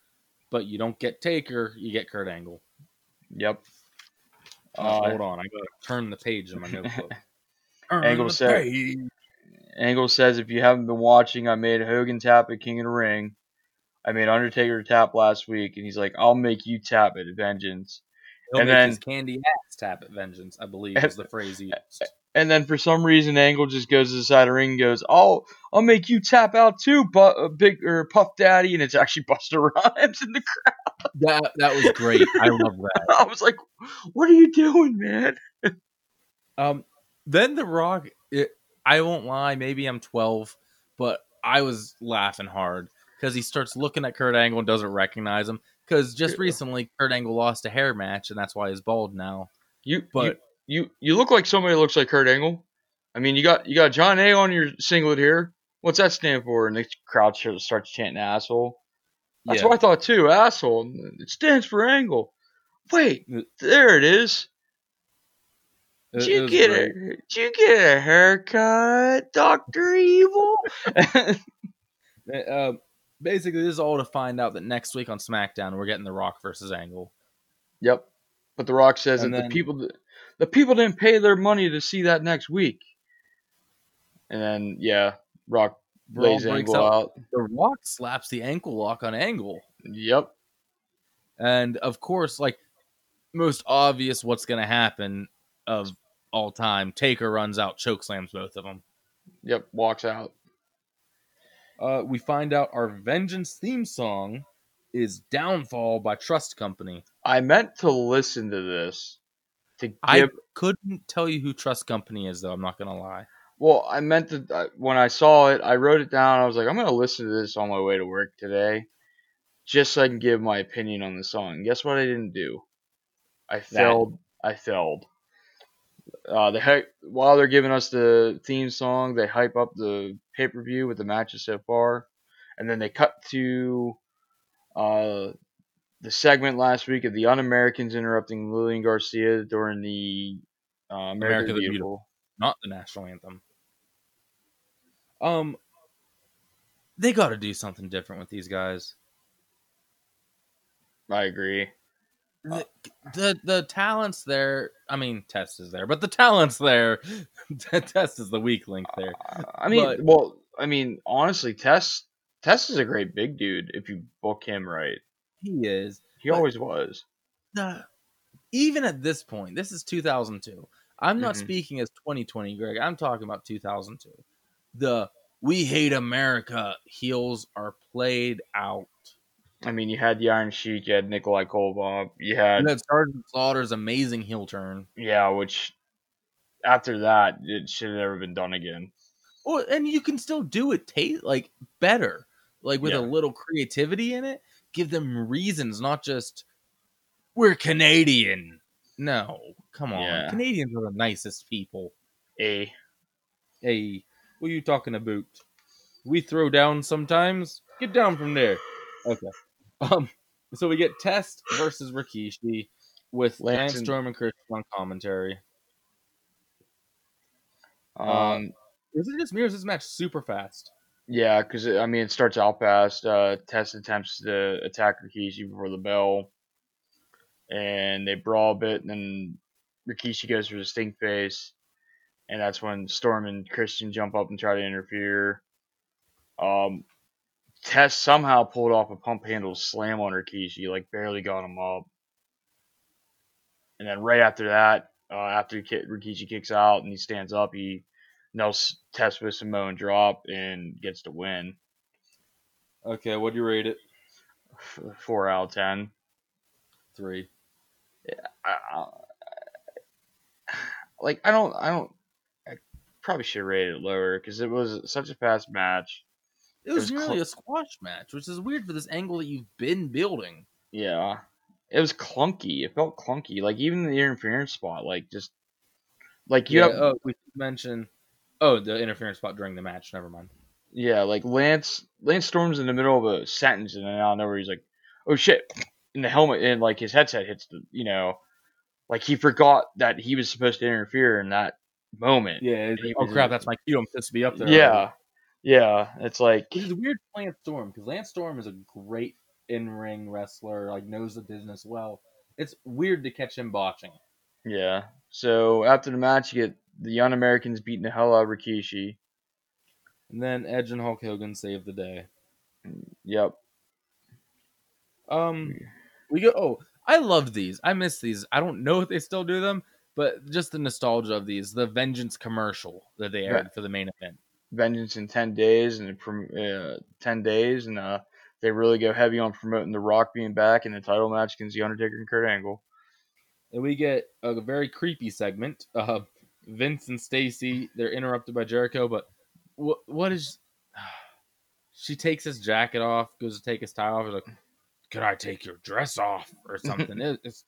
Speaker 6: but you don't get Taker, you get Kurt Angle.
Speaker 7: Yep.
Speaker 6: Uh,
Speaker 7: Uh,
Speaker 6: hold on, I gotta turn the page in my notebook.
Speaker 7: Angle said-
Speaker 6: page.
Speaker 7: Angle says, if you haven't been watching, I made Hogan tap at King of the Ring. I made Undertaker tap last week, and he's like, I'll make you tap at Vengeance.
Speaker 6: He'll
Speaker 7: and
Speaker 6: make
Speaker 7: then-
Speaker 6: his candy ass tap at vengeance, I believe is the phrase he used.
Speaker 7: And then for some reason, Angle just goes to the side of the ring and goes, "I'll I'll make you tap out too, but uh, big or Puff Daddy," and it's actually Busta Rhymes in the crowd.
Speaker 6: That that was great. I love that.
Speaker 7: I was like, "What are you doing, man?"
Speaker 6: Um, then The Rock. It, I won't lie. Maybe I'm 12, but I was laughing hard because he starts looking at Kurt Angle and doesn't recognize him. Because just recently, Kurt Angle lost a hair match, and that's why he's bald now.
Speaker 7: You
Speaker 6: But
Speaker 7: you, you you look like somebody that looks like Kurt Angle. I mean, you got you got John A on your singlet here. What's that stand for? And the crowd starts chanting "asshole." That's
Speaker 6: yeah,
Speaker 7: what I thought too. Asshole. It stands for Angle. Wait, there it is.
Speaker 6: It-
Speaker 7: Did you get
Speaker 6: great.
Speaker 7: a Did you get a haircut, Doctor Evil?
Speaker 6: Uh, basically, this is all to find out that next week on SmackDown we're getting The Rock versus Angle.
Speaker 7: yep. But The Rock says
Speaker 6: And
Speaker 7: that
Speaker 6: then-
Speaker 7: the people the people didn't pay their money to see that next week. And then yeah, Rock lays Angle
Speaker 6: out.
Speaker 7: out.
Speaker 6: The Rock slaps the ankle lock on Angle.
Speaker 7: Yep.
Speaker 6: And of course, like most obvious, what's going to happen of all time, Taker runs out, chokeslams both of them.
Speaker 7: Yep. Walks out.
Speaker 6: Uh, we find out our Vengeance theme song is Downfall by Trust Company.
Speaker 7: I meant to listen to this to give.
Speaker 6: I couldn't tell you who Trust Company is, though. I'm not gonna lie.
Speaker 7: Well, I meant to uh, when I saw it, I wrote it down. I was like, I'm gonna listen to this on my way to work today, just so I can give my opinion on the song. Guess what? I didn't do. I failed. I failed. Uh, they hy- while they're giving us the theme song, they hype up the pay per view with the matches so far, and then they cut to uh, the segment last week of the Un-Americans interrupting Lillian Garcia during the uh, America,
Speaker 6: America
Speaker 7: the
Speaker 6: the
Speaker 7: Beautiful.
Speaker 6: Not the national anthem. Um, they got to do something different with these guys.
Speaker 7: I agree.
Speaker 6: The, the the talents there. I mean, Test is there, but the talents there. Test is the weak link there.
Speaker 7: I mean,
Speaker 6: But-
Speaker 7: well, I mean, honestly, Test Test is a great big dude if you book him right.
Speaker 6: He is.
Speaker 7: He always was.
Speaker 6: the even at this point, this is 2002. I'm not
Speaker 7: Mhm.
Speaker 6: speaking as 2020, Greg. I'm talking about 2002. The we hate America heels are played out.
Speaker 7: I mean, you had the Iron Sheik, you had Nikolai Volkoff, you had
Speaker 6: And that Sergeant Slaughter's amazing heel turn.
Speaker 7: yeah, which after that it should have never been done again.
Speaker 6: Well, and you can still do it ta- like better, like with
Speaker 7: Yeah.
Speaker 6: a little creativity in it. Give them reasons, not just we're Canadian. No, come on.
Speaker 7: Yeah.
Speaker 6: Canadians are the nicest people.
Speaker 7: A
Speaker 6: Hey, what are you talking about? We throw down sometimes. Get down from there. Okay. Um. So we get Test versus Rikishi with
Speaker 7: Lance
Speaker 6: Lance Storm and Christian on commentary.
Speaker 7: um
Speaker 6: Is it just me or is this match super fast?
Speaker 7: yeah, because I mean it starts out fast. Uh, Test attempts to attack Rikishi before the bell, and they brawl a bit, and then Rikishi goes for the stink face, and that's when Storm and Christian jump up and try to interfere. Um, Test somehow pulled off a pump handle slam on Rikishi, like barely got him up. And then right after that, uh, after Ki- Rikishi kicks out and he stands up, he nails Test with Samoan drop and gets the win.
Speaker 6: Okay, what do you rate it?
Speaker 7: F- Four out of ten.
Speaker 6: Three.
Speaker 7: I, I, like I don't, I don't. I probably should rate it lower because it was such a fast match.
Speaker 6: It was,
Speaker 7: was
Speaker 6: really
Speaker 7: cl-
Speaker 6: a squash match, which is weird for this angle that you've been building.
Speaker 7: Yeah, it was clunky. It felt clunky. Like even the interference spot, like just like you
Speaker 6: Yeah.
Speaker 7: have,
Speaker 6: Oh, we should mention. Oh, the interference spot during the match. Never mind.
Speaker 7: yeah, like Lance Lance Storm's in the middle of a sentence and then out of nowhere he's like, oh shit, and the helmet and like his headset hits the, you know, like he forgot that he was supposed to interfere in that moment.
Speaker 6: Yeah. Oh crap! That's my cue. I'm supposed to be up there.
Speaker 7: Yeah, yeah. It's like
Speaker 6: is weird Lance Storm because Lance Storm is a great in-ring wrestler, like knows the business well. It's weird to catch him botching.
Speaker 7: Yeah. So after the match, you get the Un-Americans beating the hell out of Rikishi.
Speaker 6: And then Edge and Hulk Hogan save the day.
Speaker 7: Yep.
Speaker 6: Um, we go. Oh, I loved these. I miss these. I don't know if they still do them, but just the nostalgia of these. The Vengeance commercial that they aired
Speaker 7: Right.
Speaker 6: for the main event.
Speaker 7: Vengeance in ten days and uh, ten days, and uh, they really go heavy on promoting The Rock being back in the title match against the Undertaker and Kurt Angle.
Speaker 6: And we get a very creepy segment. Uh, Vince and Stacy, they're interrupted by Jericho, but what what is? She takes his jacket off, goes to take his tie off. Is like, "Could I take your dress off or something?" It- it's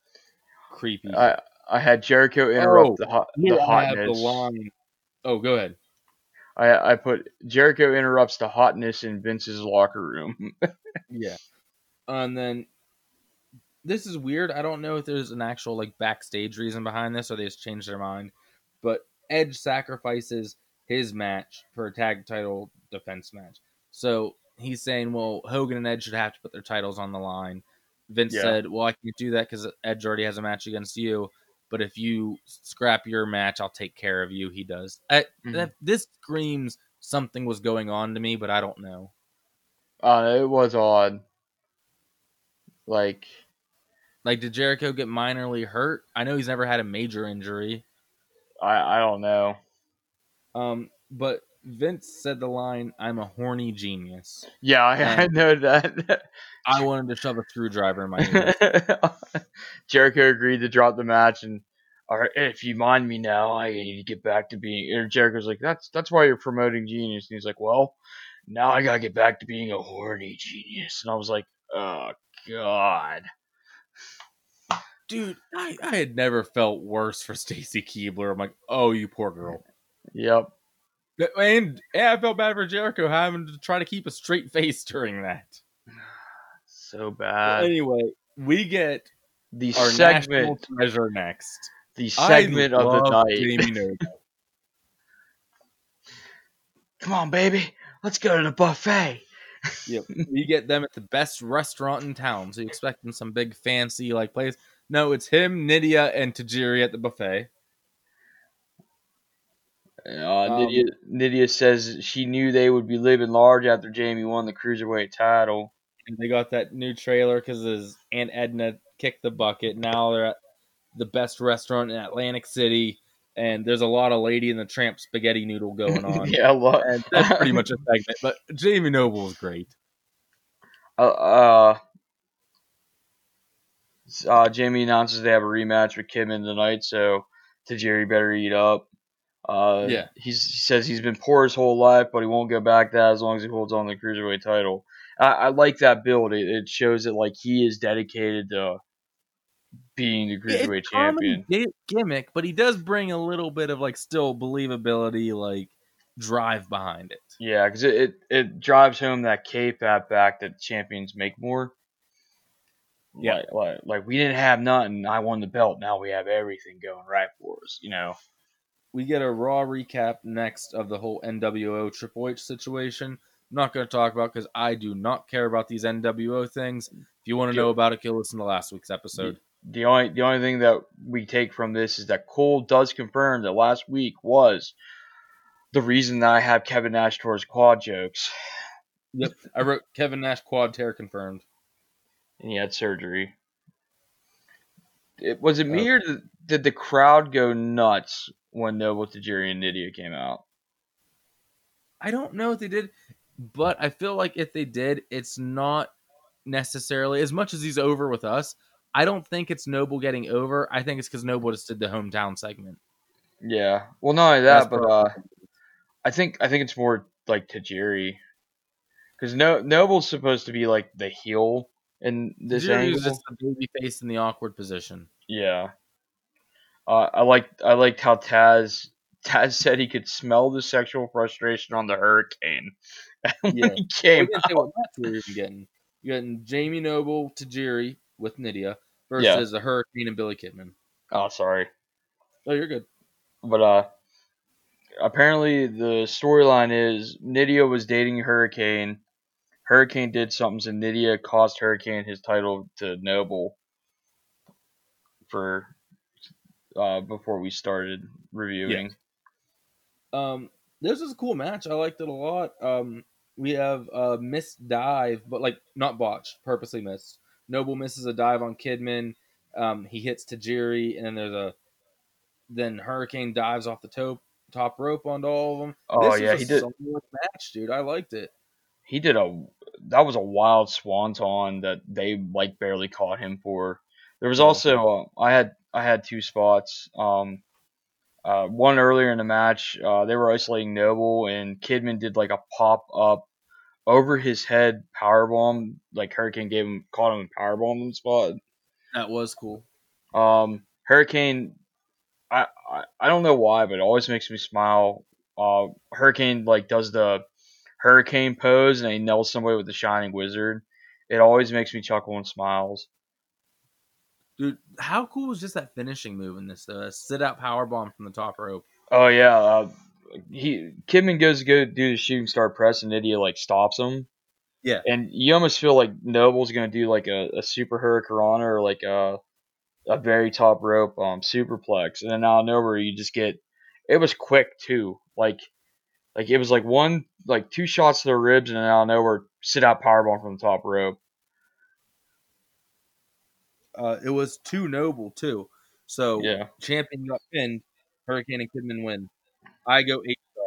Speaker 6: creepy.
Speaker 7: I I had Jericho interrupt
Speaker 6: Oh,
Speaker 7: the hot the hotness.
Speaker 6: the line. Oh, go ahead.
Speaker 7: I I put Jericho interrupts the hotness in Vince's locker room.
Speaker 6: Yeah. And then this is weird. I don't know if there's an actual like backstage reason behind this or they just changed their mind. But Edge sacrifices his match for a tag title defense match. So he's saying, well, Hogan and Edge should have to put their titles on the line. Vince
Speaker 7: Yeah.
Speaker 6: said, well, I can't do that because Edge already has a match against you. But if you scrap your match, I'll take care of you. He does. I,
Speaker 7: Mhm.
Speaker 6: that, this screams something was going on to me, but I don't know.
Speaker 7: uh, it was odd. Like
Speaker 6: Like, did Jericho get minorly hurt? I know he's never had a major injury.
Speaker 7: I I don't know.
Speaker 6: Um, but Vince said the line, "I'm a horny genius."
Speaker 7: Yeah, I, I know that.
Speaker 6: I wanted to shove a screwdriver in my ear.
Speaker 7: Jericho agreed to drop the match, and All right, if you mind me now, I need to get back to being. Or Jericho's like, that's that's why you're promoting genius. And he's like, well, now I gotta get back to being a horny genius. And I was like, oh god.
Speaker 6: Dude, I, I had never felt worse for Stacy Keibler. I'm like, oh, you poor girl.
Speaker 7: Yep.
Speaker 6: And, and I felt bad for Jericho having to try to keep a straight face during that.
Speaker 7: So
Speaker 6: But
Speaker 7: bad.
Speaker 6: anyway, we get
Speaker 7: The
Speaker 6: our
Speaker 7: segment,
Speaker 6: treasure next.
Speaker 7: the segment of the night. Come on, baby, let's go to the buffet.
Speaker 6: yep. We get them at the best restaurant in town. So you expecting some big fancy like place. No, it's him, Nydia, and Tajiri at the buffet.
Speaker 7: Uh,
Speaker 6: Um,
Speaker 7: Nydia, Nydia says she knew they would be living large after Jamie won the cruiserweight title.
Speaker 6: And they got that new trailer because his Aunt Edna kicked the bucket. Now they're at the best restaurant in Atlantic City, and there's a lot of Lady and the Tramp spaghetti noodle going on.
Speaker 7: yeah, a lot.
Speaker 6: And that's pretty much a segment. But Jamie Noble is great.
Speaker 7: uh, uh, uh, Jamie announces they have a rematch with Kidman tonight, so Tajiri better eat up. Uh,
Speaker 6: Yeah.
Speaker 7: he's, he says he's been poor his whole life, but he won't go back that as long as he holds on to the cruiserweight title. I, I like that build. It, it shows that like he is dedicated to being the cruiserweight
Speaker 6: It's
Speaker 7: champion.
Speaker 6: gi- gimmick, but he does bring a little bit of like still believability, like drive behind it.
Speaker 7: Yeah, because it, it it drives home that kayfabe back that champions make more.
Speaker 6: Yeah.
Speaker 7: Like, like, like we didn't have nothing. I won the belt. Now we have everything going right for us. You know.
Speaker 6: We get a raw recap next of the whole NWO Triple H situation. I'm not going to talk about because I do not care about these NWO things. If you want to know about it, go listen to last week's episode.
Speaker 7: The only the only thing that we take from this is that Cole does confirm that last week was the reason that I have Kevin Nash towards quad jokes,
Speaker 6: Yep, I wrote Kevin Nash quad tear confirmed.
Speaker 7: and he had surgery. It, was it me or did, did the crowd go nuts when Noble Tajiri and Nydia came out?
Speaker 6: I don't know if they did, but I feel like if they did, it's not necessarily as much as he's over with us. I don't think it's Noble getting over. I think it's because Noble just did the hometown segment.
Speaker 7: Yeah. Well, not only
Speaker 6: That's
Speaker 7: but uh, I think I think it's more like Tajiri, because no Noble's supposed to be like the heel in this
Speaker 6: Tajiri
Speaker 7: angle.
Speaker 6: just the baby face in the awkward position.
Speaker 7: Yeah. Uh, I like I liked how Taz Taz said he could smell the sexual frustration on the hurricane when
Speaker 6: Yeah.
Speaker 7: he came
Speaker 6: didn't say what match we were even getting. You're getting Jamie Noble Tajiri with Nydia versus the Hurricane and Billy Kidman.
Speaker 7: Oh, sorry.
Speaker 6: Oh, you're good.
Speaker 7: But uh, apparently the storyline is Nydia was dating Hurricane. Hurricane did something, so Nydia cost Hurricane his title to Noble. For uh, before we started reviewing.
Speaker 6: Um, this is a cool match. I liked it a lot. Um, we have a missed dive, but like not botched, purposely missed. Noble misses a dive on Kidman. Um, he hits Tajiri, and then there's a then Hurricane dives off the top top rope onto all of them.
Speaker 7: Oh
Speaker 6: this
Speaker 7: yeah, he
Speaker 6: a
Speaker 7: did.
Speaker 6: match, dude. I liked it.
Speaker 7: He did a that was a wild swanton that they like barely caught him for. There was also uh, I had I had two spots. Um, uh, one earlier in the match, uh, they were isolating Noble and Kidman did like a pop up over his head power bomb. Like Hurricane gave him caught him and power bomb him spot.
Speaker 6: That was cool.
Speaker 7: Um, Hurricane, I, I I don't know why, but it always makes me smile. Uh, Hurricane like does the Hurricane pose and he nails somebody with the Shining Wizard. It always makes me chuckle and smiles.
Speaker 6: Dude, how cool was just that finishing move in this? The sit out power bomb from the top rope.
Speaker 7: Oh yeah, uh, he Kidman goes to go do the shooting star press and Nydia like stops him.
Speaker 6: Yeah.
Speaker 7: and you almost feel like Noble's gonna do like a, a super hurricanrana or like a a very top rope um superplex, and then out of nowhere you just get it was quick too, like like it was like one like two shots to the ribs and then out of nowhere sit out powerbomb from the top rope.
Speaker 6: Uh, it was too noble too. So
Speaker 7: Yeah,
Speaker 6: champion got pinned. Hurricane and Kidman win. I go eight star.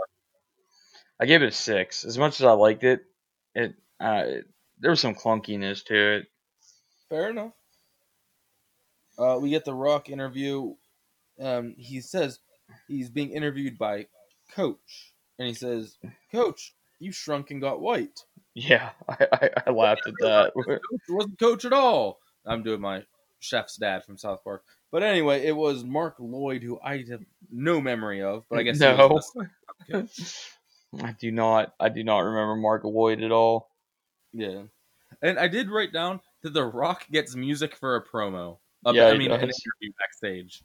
Speaker 7: I gave it a six. As much as I liked it, it uh it, there was some clunkiness to it.
Speaker 6: Fair enough. Uh, we get the Rock interview. um, he says he's being interviewed by Coach, and he says, "Coach, you shrunk and got white."
Speaker 7: Yeah, I, I, I laughed at that.
Speaker 6: It wasn't Coach at all. I'm doing my chef's dad from South Park, but anyway, it was Mark Lloyd, who I have no memory of, but I guess
Speaker 7: no,
Speaker 6: Okay.
Speaker 7: I do not. I do not remember Mark Lloyd at all.
Speaker 6: Yeah, and I did write down that The Rock gets music for a promo. Uh,
Speaker 7: Yeah,
Speaker 6: I mean, an interview backstage.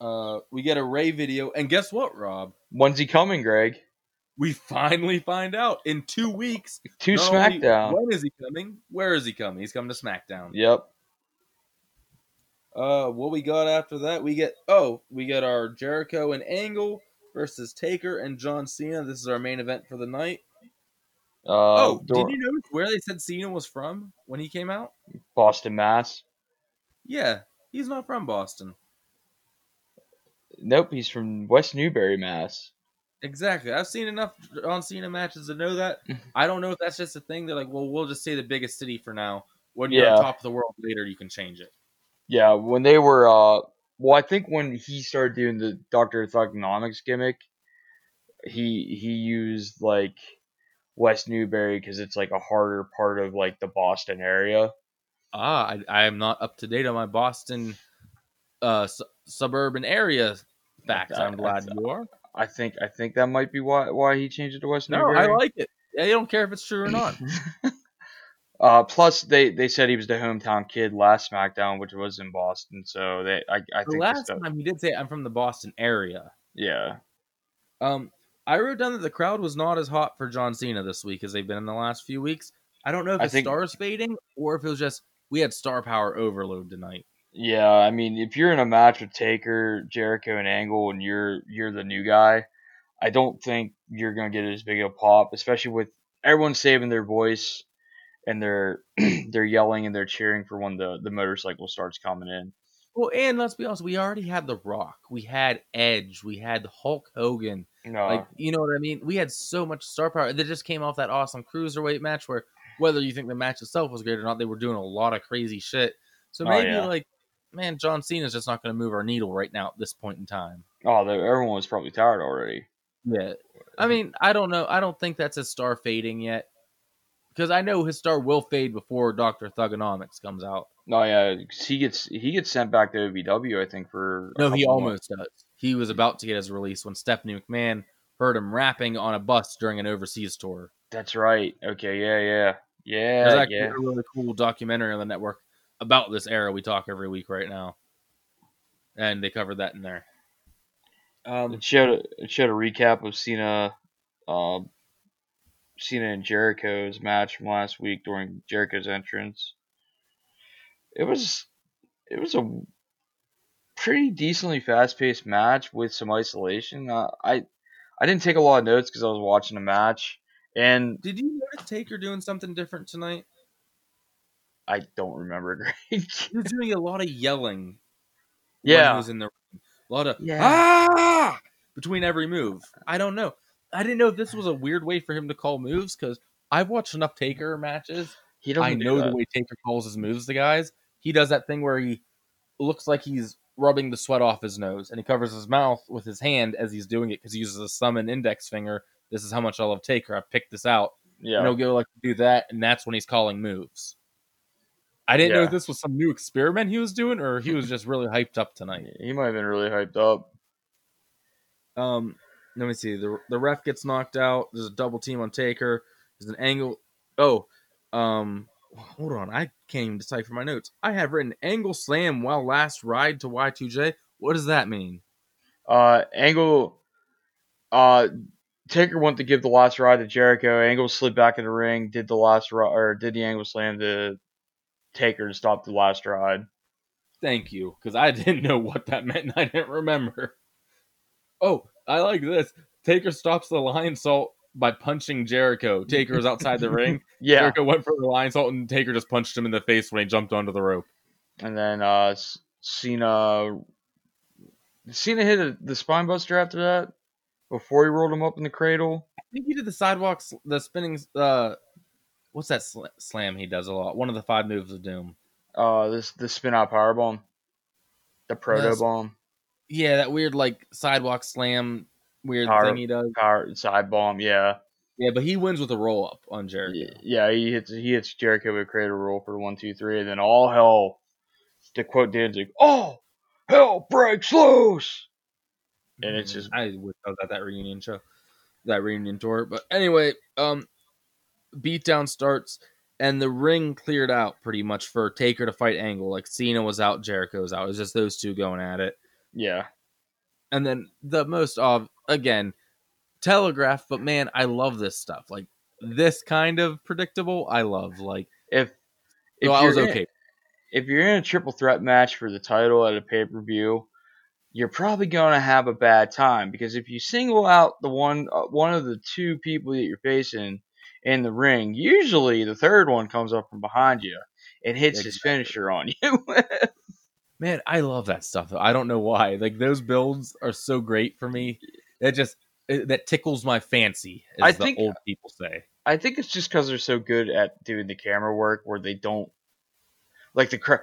Speaker 6: Uh, we get a Rey video, and guess what, Rob?
Speaker 7: When's he coming, Greg?
Speaker 6: We finally find out in two weeks.
Speaker 7: To
Speaker 6: not only
Speaker 7: SmackDown.
Speaker 6: When is he coming? Where is he coming? He's coming to SmackDown.
Speaker 7: Yep.
Speaker 6: Uh, what we got after that? We get oh, we get our Jericho and Angle versus Taker and John Cena. This is our main event for the night.
Speaker 7: Uh,
Speaker 6: oh,
Speaker 7: Dor-
Speaker 6: did you notice where they said Cena was from when he came out?
Speaker 7: Boston, Mass.
Speaker 6: Yeah, he's not from Boston.
Speaker 7: Nope, he's from West Newbury, Mass.
Speaker 6: Exactly. I've seen enough John Cena matches to know that. I don't know if that's just a thing. They're like, well, we'll just say the biggest city for now. When you're
Speaker 7: Yeah.
Speaker 6: on top of the world later, you can change it.
Speaker 7: Yeah, when they were, uh, well, I think when he started doing the Doctor Thuganomics gimmick, he he used like West Newbury because it's like a harder part of like the Boston area.
Speaker 6: Ah, I, I am not up to date on my Boston uh, su- suburban area facts. I'm glad you are.
Speaker 7: I think I think that might be why why he changed it to West
Speaker 6: No,
Speaker 7: Newbury.
Speaker 6: I like it. I don't care if it's true or not.
Speaker 7: Uh, plus, they, they said he was the hometown kid last SmackDown, which was in Boston. So they, I, I
Speaker 6: the
Speaker 7: think
Speaker 6: last
Speaker 7: stuff-
Speaker 6: time he did say I'm from the Boston area.
Speaker 7: yeah,
Speaker 6: Um, I wrote down that the crowd was not as hot for John Cena this week as they've been in the last few weeks. I don't know if
Speaker 7: I
Speaker 6: his
Speaker 7: think-
Speaker 6: stars fading or if it was just we had star power overload tonight.
Speaker 7: Yeah. I mean, if you're in a match with Taker, Jericho, and Angle, and you're you're the new guy, I don't think you're gonna get as big a pop, especially with everyone saving their voice and they're they're yelling and they're cheering for when the the motorcycle starts coming in.
Speaker 6: Well, and let's be honest, we already had The Rock, we had Edge, we had Hulk Hogan.
Speaker 7: No,
Speaker 6: Like, you know what I mean? We had so much star power. They just came off that awesome cruiserweight match where, whether you think the match itself was great or not, they were doing a lot of crazy shit. So
Speaker 7: Oh,
Speaker 6: maybe,
Speaker 7: yeah.
Speaker 6: like, man, John Cena's just not going to move our needle right now at this point in time.
Speaker 7: oh, everyone was probably tired already.
Speaker 6: Yeah. I mean, I don't know. I don't think that's his star fading yet. Because I know his star will fade before Dr. Thuganomics comes out.
Speaker 7: No, yeah, he gets he gets sent back to OVW, I think for
Speaker 6: No, he
Speaker 7: couple months.
Speaker 6: almost does. He was about to get his release when Stephanie McMahon heard him rapping on a bus during an overseas tour.
Speaker 7: That's right. Okay, yeah, yeah,
Speaker 6: There's
Speaker 7: yeah,
Speaker 6: actually
Speaker 7: yeah.
Speaker 6: a really cool documentary on the network about this era we talk every week right now. And they covered that in there. Um,
Speaker 7: It showed a, it showed a recap of Cena, uh, Cena and Jericho's match from last week during Jericho's entrance. It was it was a pretty decently fast paced match with some isolation. Uh, I I didn't take a lot of notes because I was watching the match, and
Speaker 6: did you notice Taker doing something different tonight?
Speaker 7: I don't remember Greg.
Speaker 6: He was doing a lot of yelling when he
Speaker 7: yeah,
Speaker 6: was in the ring. A lot of
Speaker 7: Yeah.
Speaker 6: ah between every move. I don't know. I didn't know if this was a weird way for him to call moves because I've watched enough Taker matches.
Speaker 7: he doesn't
Speaker 6: I
Speaker 7: do
Speaker 6: know
Speaker 7: that.
Speaker 6: the way Taker calls his moves to guys. He does that thing where he looks like he's rubbing the sweat off his nose and he covers his mouth with his hand as he's doing it because he uses a thumb and index finger. This is how much I love Taker. I picked this out.
Speaker 7: Yeah,
Speaker 6: And he'll go like do that, and that's when he's calling moves. I didn't know
Speaker 7: Yeah.
Speaker 6: if this was some new experiment he was doing or he was just really hyped up tonight.
Speaker 7: he might have been really hyped up.
Speaker 6: Um, let me see. The the ref gets knocked out. There's a double team on Taker. There's an angle. Oh, um, hold on. I can't even decipher my notes. I have written angle slam while last ride to Y2J. What does that mean?
Speaker 7: Uh, Angle, uh, Taker went to give the last ride to Jericho. Angle slid back in the ring, did the last ride, or did the Angle slam to Taker to stop the last ride.
Speaker 6: Thank you, because I didn't know what that meant and I didn't remember. Oh, I like this. Taker stops the Lionsault by punching Jericho. Taker is outside the ring.
Speaker 7: Yeah,
Speaker 6: Jericho went for the Lionsault and Taker just punched him in the face when he jumped onto the rope.
Speaker 7: and then uh, S- Cena, Cena hit a, the spine buster after that before he rolled him up in the cradle.
Speaker 6: I think he did the sidewalks, the spinning. Uh, what's that sl- slam he does a lot? One of the five moves of doom.
Speaker 7: Uh, this the spin out power bomb, The proto bomb,
Speaker 6: Yeah, that weird like sidewalk slam weird
Speaker 7: Power-
Speaker 6: thing he does.
Speaker 7: power side bomb. Yeah,
Speaker 6: Yeah, but he wins with a roll up on Jericho.
Speaker 7: Yeah. He hits he hits Jericho with a cradle roll for one, two, three, and then all hell. To quote Danzig, "Oh, hell breaks loose." And it's just
Speaker 6: I wish I was at that reunion show, that reunion tour. But anyway, um, beatdown starts and the ring cleared out pretty much for Taker to fight Angle. Like Cena was out, Jericho was out. It was just those two going at it.
Speaker 7: yeah.
Speaker 6: And then the most of again, telegraph. But man, I love this stuff. Like this kind of predictable. I love like.
Speaker 7: If if
Speaker 6: So I was
Speaker 7: you're in-
Speaker 6: okay.
Speaker 7: if you're in a triple threat match for the title at a pay per view, you're probably going to have a bad time because if you single out the one uh, one of the two people that you're facing in the ring, usually the third one comes up from behind you and hits his finisher on you.
Speaker 6: Man, I love that stuff. I don't know why. Like those builds are so great for me. It just it, that tickles my fancy, as
Speaker 7: I
Speaker 6: the
Speaker 7: think-
Speaker 6: old people say.
Speaker 7: I think it's just because they're so good at doing the camera work where they don't like the crowd.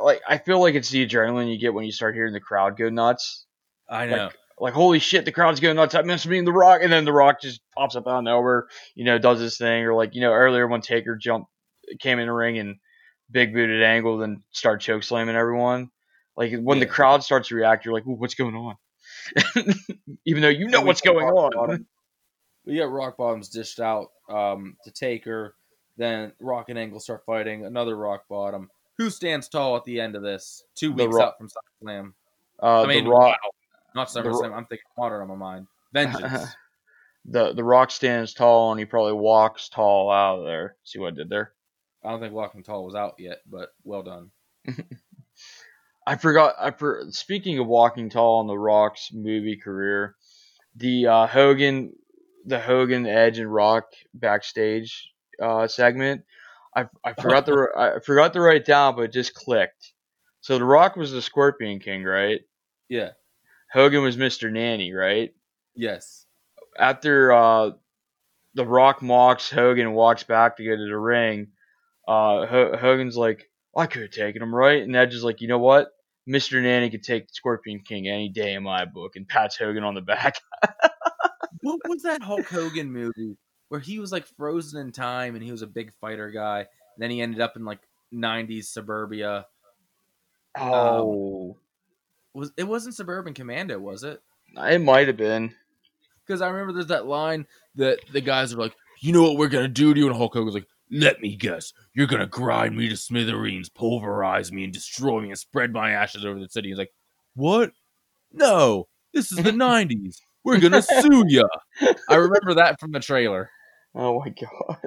Speaker 7: Like I feel like it's the adrenaline you get when you start hearing the crowd go nuts.
Speaker 6: I know.
Speaker 7: Like, like holy shit, the crowd's going nuts. That must mean the Rock, and then the Rock just pops up out of nowhere, you know, does his thing, or like you know earlier when Taker jumped, came in the ring and big booted Angle, then start choke slamming everyone. Like when the crowd starts to react, you're like, what's going on? Even though you know
Speaker 6: Yeah,
Speaker 7: what's going on.
Speaker 6: bottom. we got rock bottoms dished out um, to Taker. Then Rock and Angle start fighting. Another rock bottom. Who stands tall at the end of this? Two weeks out from SummerSlam.
Speaker 7: Uh,
Speaker 6: I mean,
Speaker 7: the Rock,
Speaker 6: wow, not SummerSlam. I'm thinking water on my mind. Vengeance.
Speaker 7: the the Rock stands tall, and he probably walks tall out of there. See what I did there?
Speaker 6: I don't think Walking Tall was out yet, but well done.
Speaker 7: I forgot. I for, speaking of walking tall in the Rock's movie career, the uh, Hogan, the Hogan, Edge, and Rock backstage uh, segment. I, I forgot the I forgot to write it down, but it just clicked. So the Rock was the Scorpion King, right?
Speaker 6: Yeah.
Speaker 7: Hogan was Mr. Nanny, right?
Speaker 6: Yes.
Speaker 7: After uh, the Rock mocks Hogan walks back to go to the ring, uh, Ho- Hogan's like, I could have taken him, right? And Edge is like, you know what? Mr. Nanny could take Scorpion King any day in my book, and pats Hogan on the back.
Speaker 6: What was that Hulk Hogan movie where he was like frozen in time and he was a big fighter guy? And then he ended up in like '90s suburbia.
Speaker 7: Oh,
Speaker 6: Was it wasn't Suburban Commando, was it?
Speaker 7: it might have been.
Speaker 6: Because I remember there's that line that the guys are like, "You know what we're gonna do to you?" And Hulk Hogan's like, "Let me guess, you're gonna grind me to smithereens, pulverize me, and destroy me, and spread my ashes over the city." He's like, "What? No, this is the '90s. We're gonna sue ya." I remember that from the trailer.
Speaker 7: Oh my god.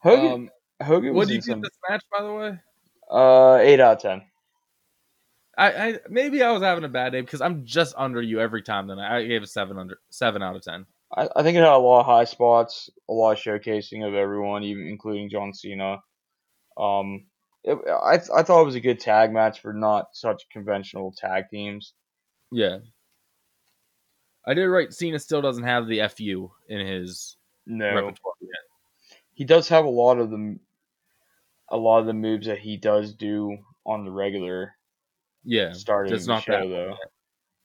Speaker 7: Hogan,
Speaker 6: Um,
Speaker 7: Hogan
Speaker 6: what do you give this match, by the way?
Speaker 7: uh, eight out of ten.
Speaker 6: I, I maybe I was having a bad day because I'm just under you every time. Then I gave a seven under seven out of ten.
Speaker 7: I, I think it had a lot of high spots, a lot of showcasing of everyone, even including John Cena. Um, it, I I thought it was a good tag match for not such conventional tag teams.
Speaker 6: Yeah, I did right. Cena still doesn't have the fu in his
Speaker 7: No,
Speaker 6: repertoire yet.
Speaker 7: he does have a lot of the a lot of the moves that he does do on the regular
Speaker 6: Yeah,
Speaker 7: starting the
Speaker 6: not
Speaker 7: show
Speaker 6: that
Speaker 7: though.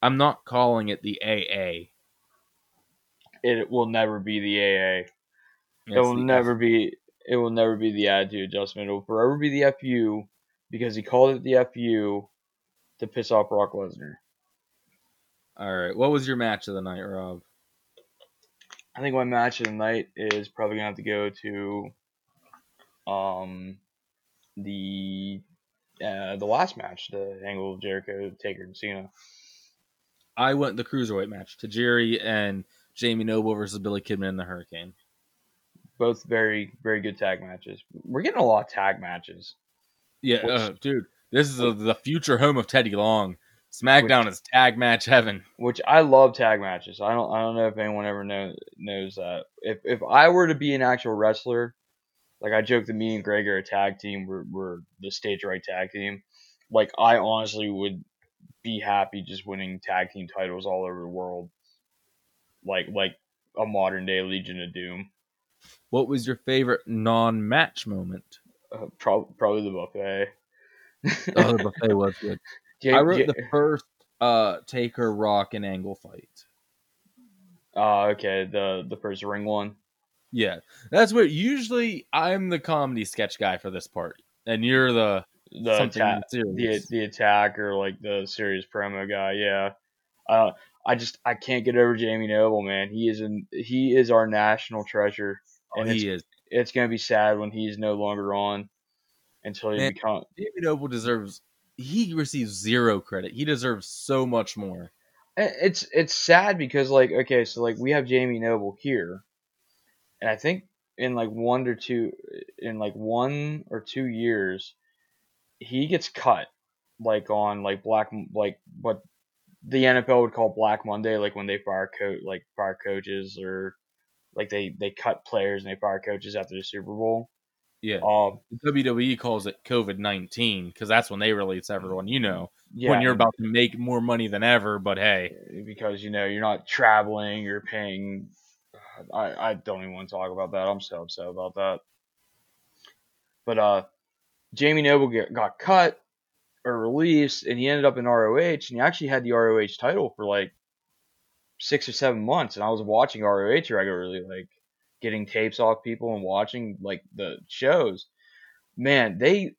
Speaker 6: I'm not calling it the AA.
Speaker 7: It will never be the AA.
Speaker 6: It's
Speaker 7: it will never be. It will never be the attitude adjustment. It will forever be the FU because he called it the FU to piss off Brock Lesnar.
Speaker 6: All right, what was your match of the night, Rob?
Speaker 7: I think my match of the night is probably gonna have to go to, um, the uh, the last match, the Angle Jericho Taker and Cena.
Speaker 6: I went the cruiserweight match, Tajiri and Jamie Noble versus Billy Kidman and the Hurricane.
Speaker 7: Both very very good tag matches. We're getting a lot of tag matches.
Speaker 6: Yeah,
Speaker 7: Which-
Speaker 6: uh, dude, this is the the future home of Teddy Long. SmackDown is tag match heaven.
Speaker 7: which I love tag matches. I don't I don't know if anyone ever know, knows that. If if I were to be an actual wrestler, like I joke that me and Greg are a tag team, we're we're the stage right tag team. Like I honestly would be happy just winning tag team titles all over the world. Like like a modern day Legion of Doom.
Speaker 6: What was your favorite non-match moment?
Speaker 7: Uh, prob- probably the buffet.
Speaker 6: Oh, the buffet was good.
Speaker 7: Ja-
Speaker 6: I wrote
Speaker 7: Ja-
Speaker 6: the first uh Taker Rock and Angle fight.
Speaker 7: Oh, okay. The the first ring one.
Speaker 6: Yeah, that's what usually I'm the comedy sketch guy for this part, and you're the
Speaker 7: The attack, the the attack or like the serious promo guy. Yeah. Uh, I just I can't get over Jamie Noble, man. He is an he is our national treasure, and
Speaker 6: Oh, he is.
Speaker 7: it's gonna be sad when he's no longer on until he
Speaker 6: Man.
Speaker 7: become
Speaker 6: David Noble deserves. He receives zero credit. He deserves so much more.
Speaker 7: It's it's sad because like okay, so like we have Jamie Noble here, and I think in like one or two in like one or two years, he gets cut like on like black like what the NFL would call Black Monday, like when they fire coach like fire coaches or like they they cut players and they fire coaches after the Super Bowl.
Speaker 6: Yeah,
Speaker 7: Um,
Speaker 6: WWE calls it COVID nineteen because that's when they release everyone. You know,
Speaker 7: yeah,
Speaker 6: when you're about to make more money than ever. But hey,
Speaker 7: because you know you're not traveling, you're paying. I I don't even want to talk about that. I'm so upset about that. But uh, Jamie Noble get, got cut or released, and he ended up in ROH, and he actually had the ROH title for like six or seven months. And I was watching ROH regularly, like getting tapes off people and watching like the shows. Man, they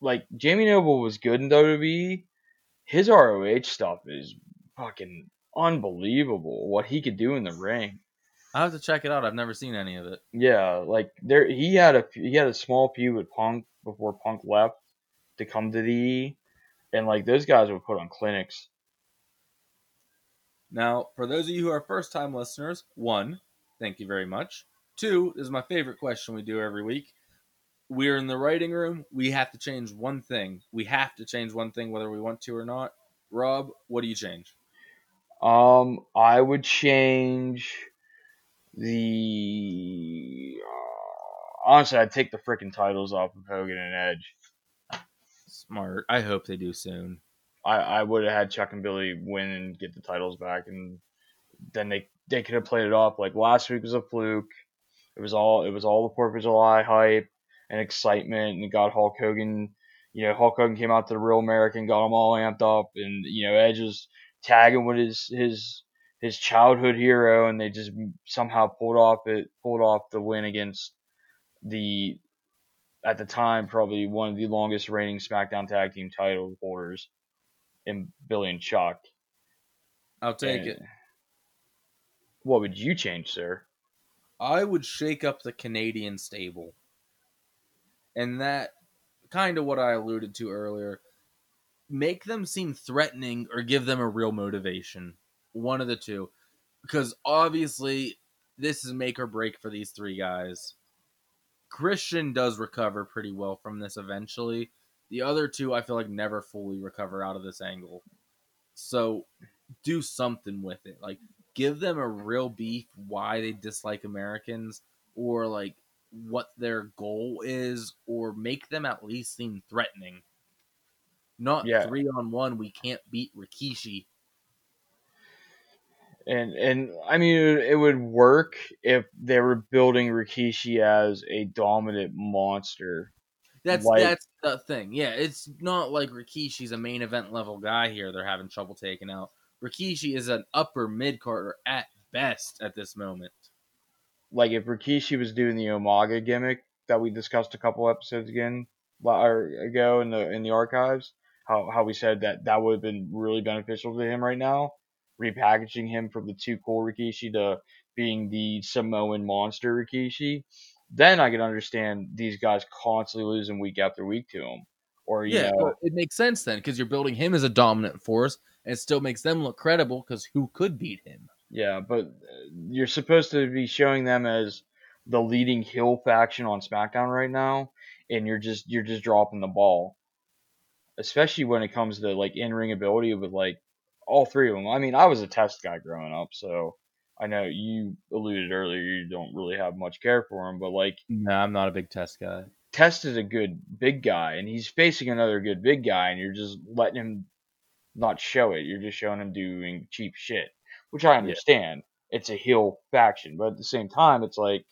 Speaker 7: like Jamie Noble was good in WWE. His ROH stuff is fucking unbelievable. What he could do in the ring.
Speaker 6: I have to check it out. I've never seen any of it.
Speaker 7: Yeah, like there he had a he had a small feud with Punk before Punk left to come to the E, and like those guys were put on clinics.
Speaker 6: Now, for those of you who are first time listeners, one, thank you very much. Two, this is my favorite question we do every week. We're in the writing room. We have to change one thing. We have to change one thing whether we want to or not. Rob, what do you change?
Speaker 7: Um, I would change the uh, honestly, I'd take the freaking titles off of Hogan and Edge.
Speaker 6: Smart. I hope they do soon.
Speaker 7: I, I would have had Chuck and Billy win and get the titles back, and then they they could have played it off like last week was a fluke. It was all it was all the Fourth of July hype and excitement, and got Hulk Hogan. You know, Hulk Hogan came out to the Real American, got them all amped up, and you know Edge was tagging with his his his childhood hero, and they just somehow pulled off it pulled off the win against the at the time probably one of the longest reigning SmackDown Tag Team title holders in Billy and Chuck.
Speaker 6: I'll take
Speaker 7: And
Speaker 6: it.
Speaker 7: What would you change, sir?
Speaker 6: I would shake up the Canadian stable. And that kind of what I alluded to earlier. Make them seem threatening or give them a real motivation. One of the two. Because obviously, this is make or break for these three guys. Christian does recover pretty well from this eventually. The other two, I feel like, never fully recover out of this angle. So, do something with it. Like, give them a real beef why they dislike Americans or like what their goal is or make them at least seem threatening. Not
Speaker 7: Yeah.
Speaker 6: three on one, we can't beat Rikishi.
Speaker 7: And and I mean it, would work if they were building Rikishi as a dominant monster.
Speaker 6: That's
Speaker 7: Like-
Speaker 6: that's the thing. Yeah, it's not like Rikishi's a main event level guy here. They're having trouble taking out. Rikishi is an upper mid carder at best at this moment.
Speaker 7: Like if Rikishi was doing the Umaga gimmick that we discussed a couple episodes again or ago in the in the archives, how how we said that that would have been really beneficial to him right now, repackaging him from the two cool Rikishi to being the Samoan monster Rikishi. Then I can understand these guys constantly losing week after week to him. Or you
Speaker 6: Yeah,
Speaker 7: know,
Speaker 6: it makes sense then because you're building him as a dominant force, and it still makes them look credible because who could beat him?
Speaker 7: Yeah, but uh, you're supposed to be showing them as the leading heel faction on SmackDown right now, and you're just you're just dropping the ball. Especially when it comes to like in ring ability with like all three of them. I mean, I was a test guy growing up, so I know you alluded earlier you don't really have much care for him, but like
Speaker 6: No, I'm not a big test guy.
Speaker 7: Test is a good big guy, and he's facing another good big guy, and you're just letting him not show it. You're just showing him doing cheap shit, which I understand. It's a heel faction, but at the same time, it's like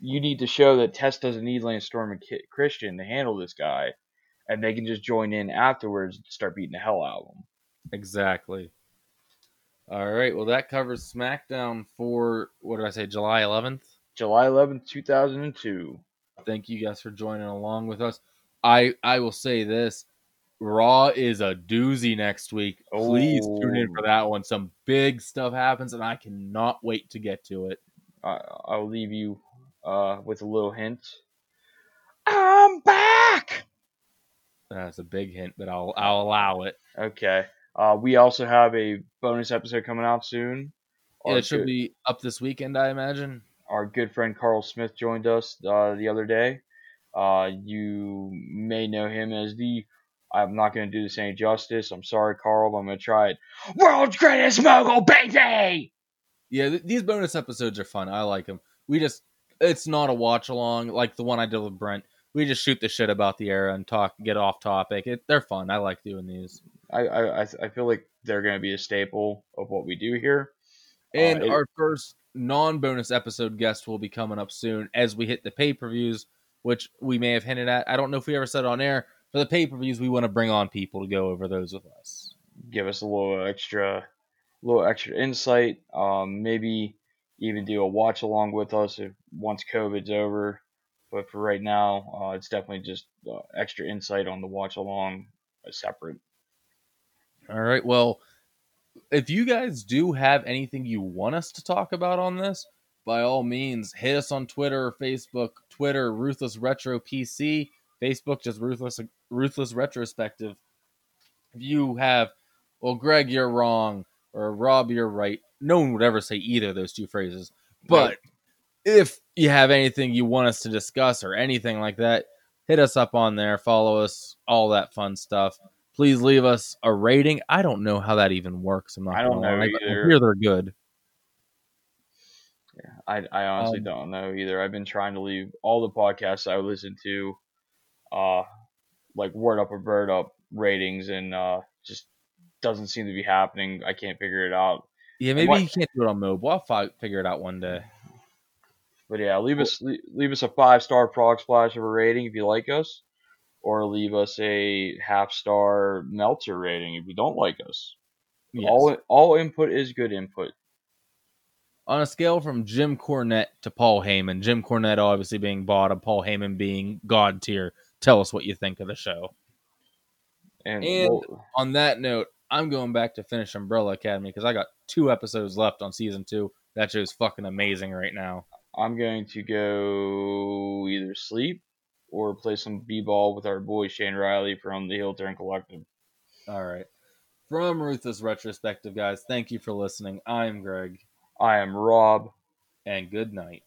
Speaker 7: you need to show that Test doesn't need Lance Storm and Christian to handle this guy, and they can just join in afterwards and start beating the hell out of them.
Speaker 6: Exactly. All right. Well, that covers SmackDown for what did I say? July 11th.
Speaker 7: July 11th, 2002.
Speaker 6: Thank you guys for joining along with us. I I will say this: Raw is a doozy next week. Please tune in
Speaker 7: Oh.
Speaker 6: for that one. Some big stuff happens, and I cannot wait to get to it.
Speaker 7: I, I'll leave you uh, with a little hint. I'm back.
Speaker 6: That's a big hint, but I'll I'll allow it.
Speaker 7: Okay. Uh, we also have a bonus episode coming out soon.
Speaker 6: Yeah,
Speaker 7: Our
Speaker 6: it should
Speaker 7: good-
Speaker 6: be up this weekend, I imagine.
Speaker 7: our good friend Carl Smith joined us uh, the other day. Uh, you may know him as the. I'm not going to do this any justice. I'm sorry, Carl, but I'm going to try it. World's greatest mogul, baby!
Speaker 6: Yeah, th- these bonus episodes are fun. I like them. We just it's not a watch along like the one I did with Brent. We just shoot the shit about the era and talk, get off topic. It, they're fun. I like doing these.
Speaker 7: I, I, I feel like they're going to be a staple of what we do here.
Speaker 6: And
Speaker 7: Uh, it-
Speaker 6: our first non-bonus episode guest will be coming up soon as we hit the pay-per-views, which we may have hinted at. I don't know if we ever said on air. For the pay-per-views, we want to bring on people to go over those with us.
Speaker 7: Give us a little extra, little extra insight. Um, maybe even do a watch along with us if once COVID's over. But for right now, uh, it's definitely just uh, extra insight on the watch along, uh, separate.
Speaker 6: All right. Well, if you guys do have anything you want us to talk about on this, by all means, hit us on Twitter or Facebook. Twitter, Ruthless Retro PC. Facebook, just Ruthless Ruthless Retrospective. If you have, well, Greg, you're wrong, or Rob, you're right. No one would ever say either of those two phrases. But if you have anything you want us to discuss or anything like that, hit us up on there. Follow us, all that fun stuff please leave us a rating. I don't know how that even works. I'm not.
Speaker 7: I don't know
Speaker 6: lie, but I hear they're good.
Speaker 7: Yeah, I, I honestly
Speaker 6: Um,
Speaker 7: don't know either. I've been trying to leave all the podcasts I listen to, uh, like word up or bird up ratings, and uh, just doesn't seem to be happening. I can't figure it out.
Speaker 6: Yeah, maybe
Speaker 7: What-
Speaker 6: you can't do it on mobile. I'll fi- figure it out one day.
Speaker 7: But yeah, leave us le- leave us a five star frog splash of a rating if you like us, or leave us a half star Meltzer rating if you don't like us.
Speaker 6: Yes.
Speaker 7: All all input is good input.
Speaker 6: on a scale from Jim Cornette to Paul Heyman, Jim Cornette obviously being bottom, Paul Heyman being god tier. Tell us what you think of the show.
Speaker 7: And,
Speaker 6: And-
Speaker 7: we'll-
Speaker 6: On that note, I'm going back to finish Umbrella Academy because I got two episodes left on season two. That show's fucking amazing right now.
Speaker 7: I'm going to go either sleep or play some b-ball with our boy Shane Riley from the Heel Turn Collective.
Speaker 6: All right. From Ruthless Retrospective, guys, thank you for listening. I'm Greg,
Speaker 7: I am Rob.
Speaker 6: and good night.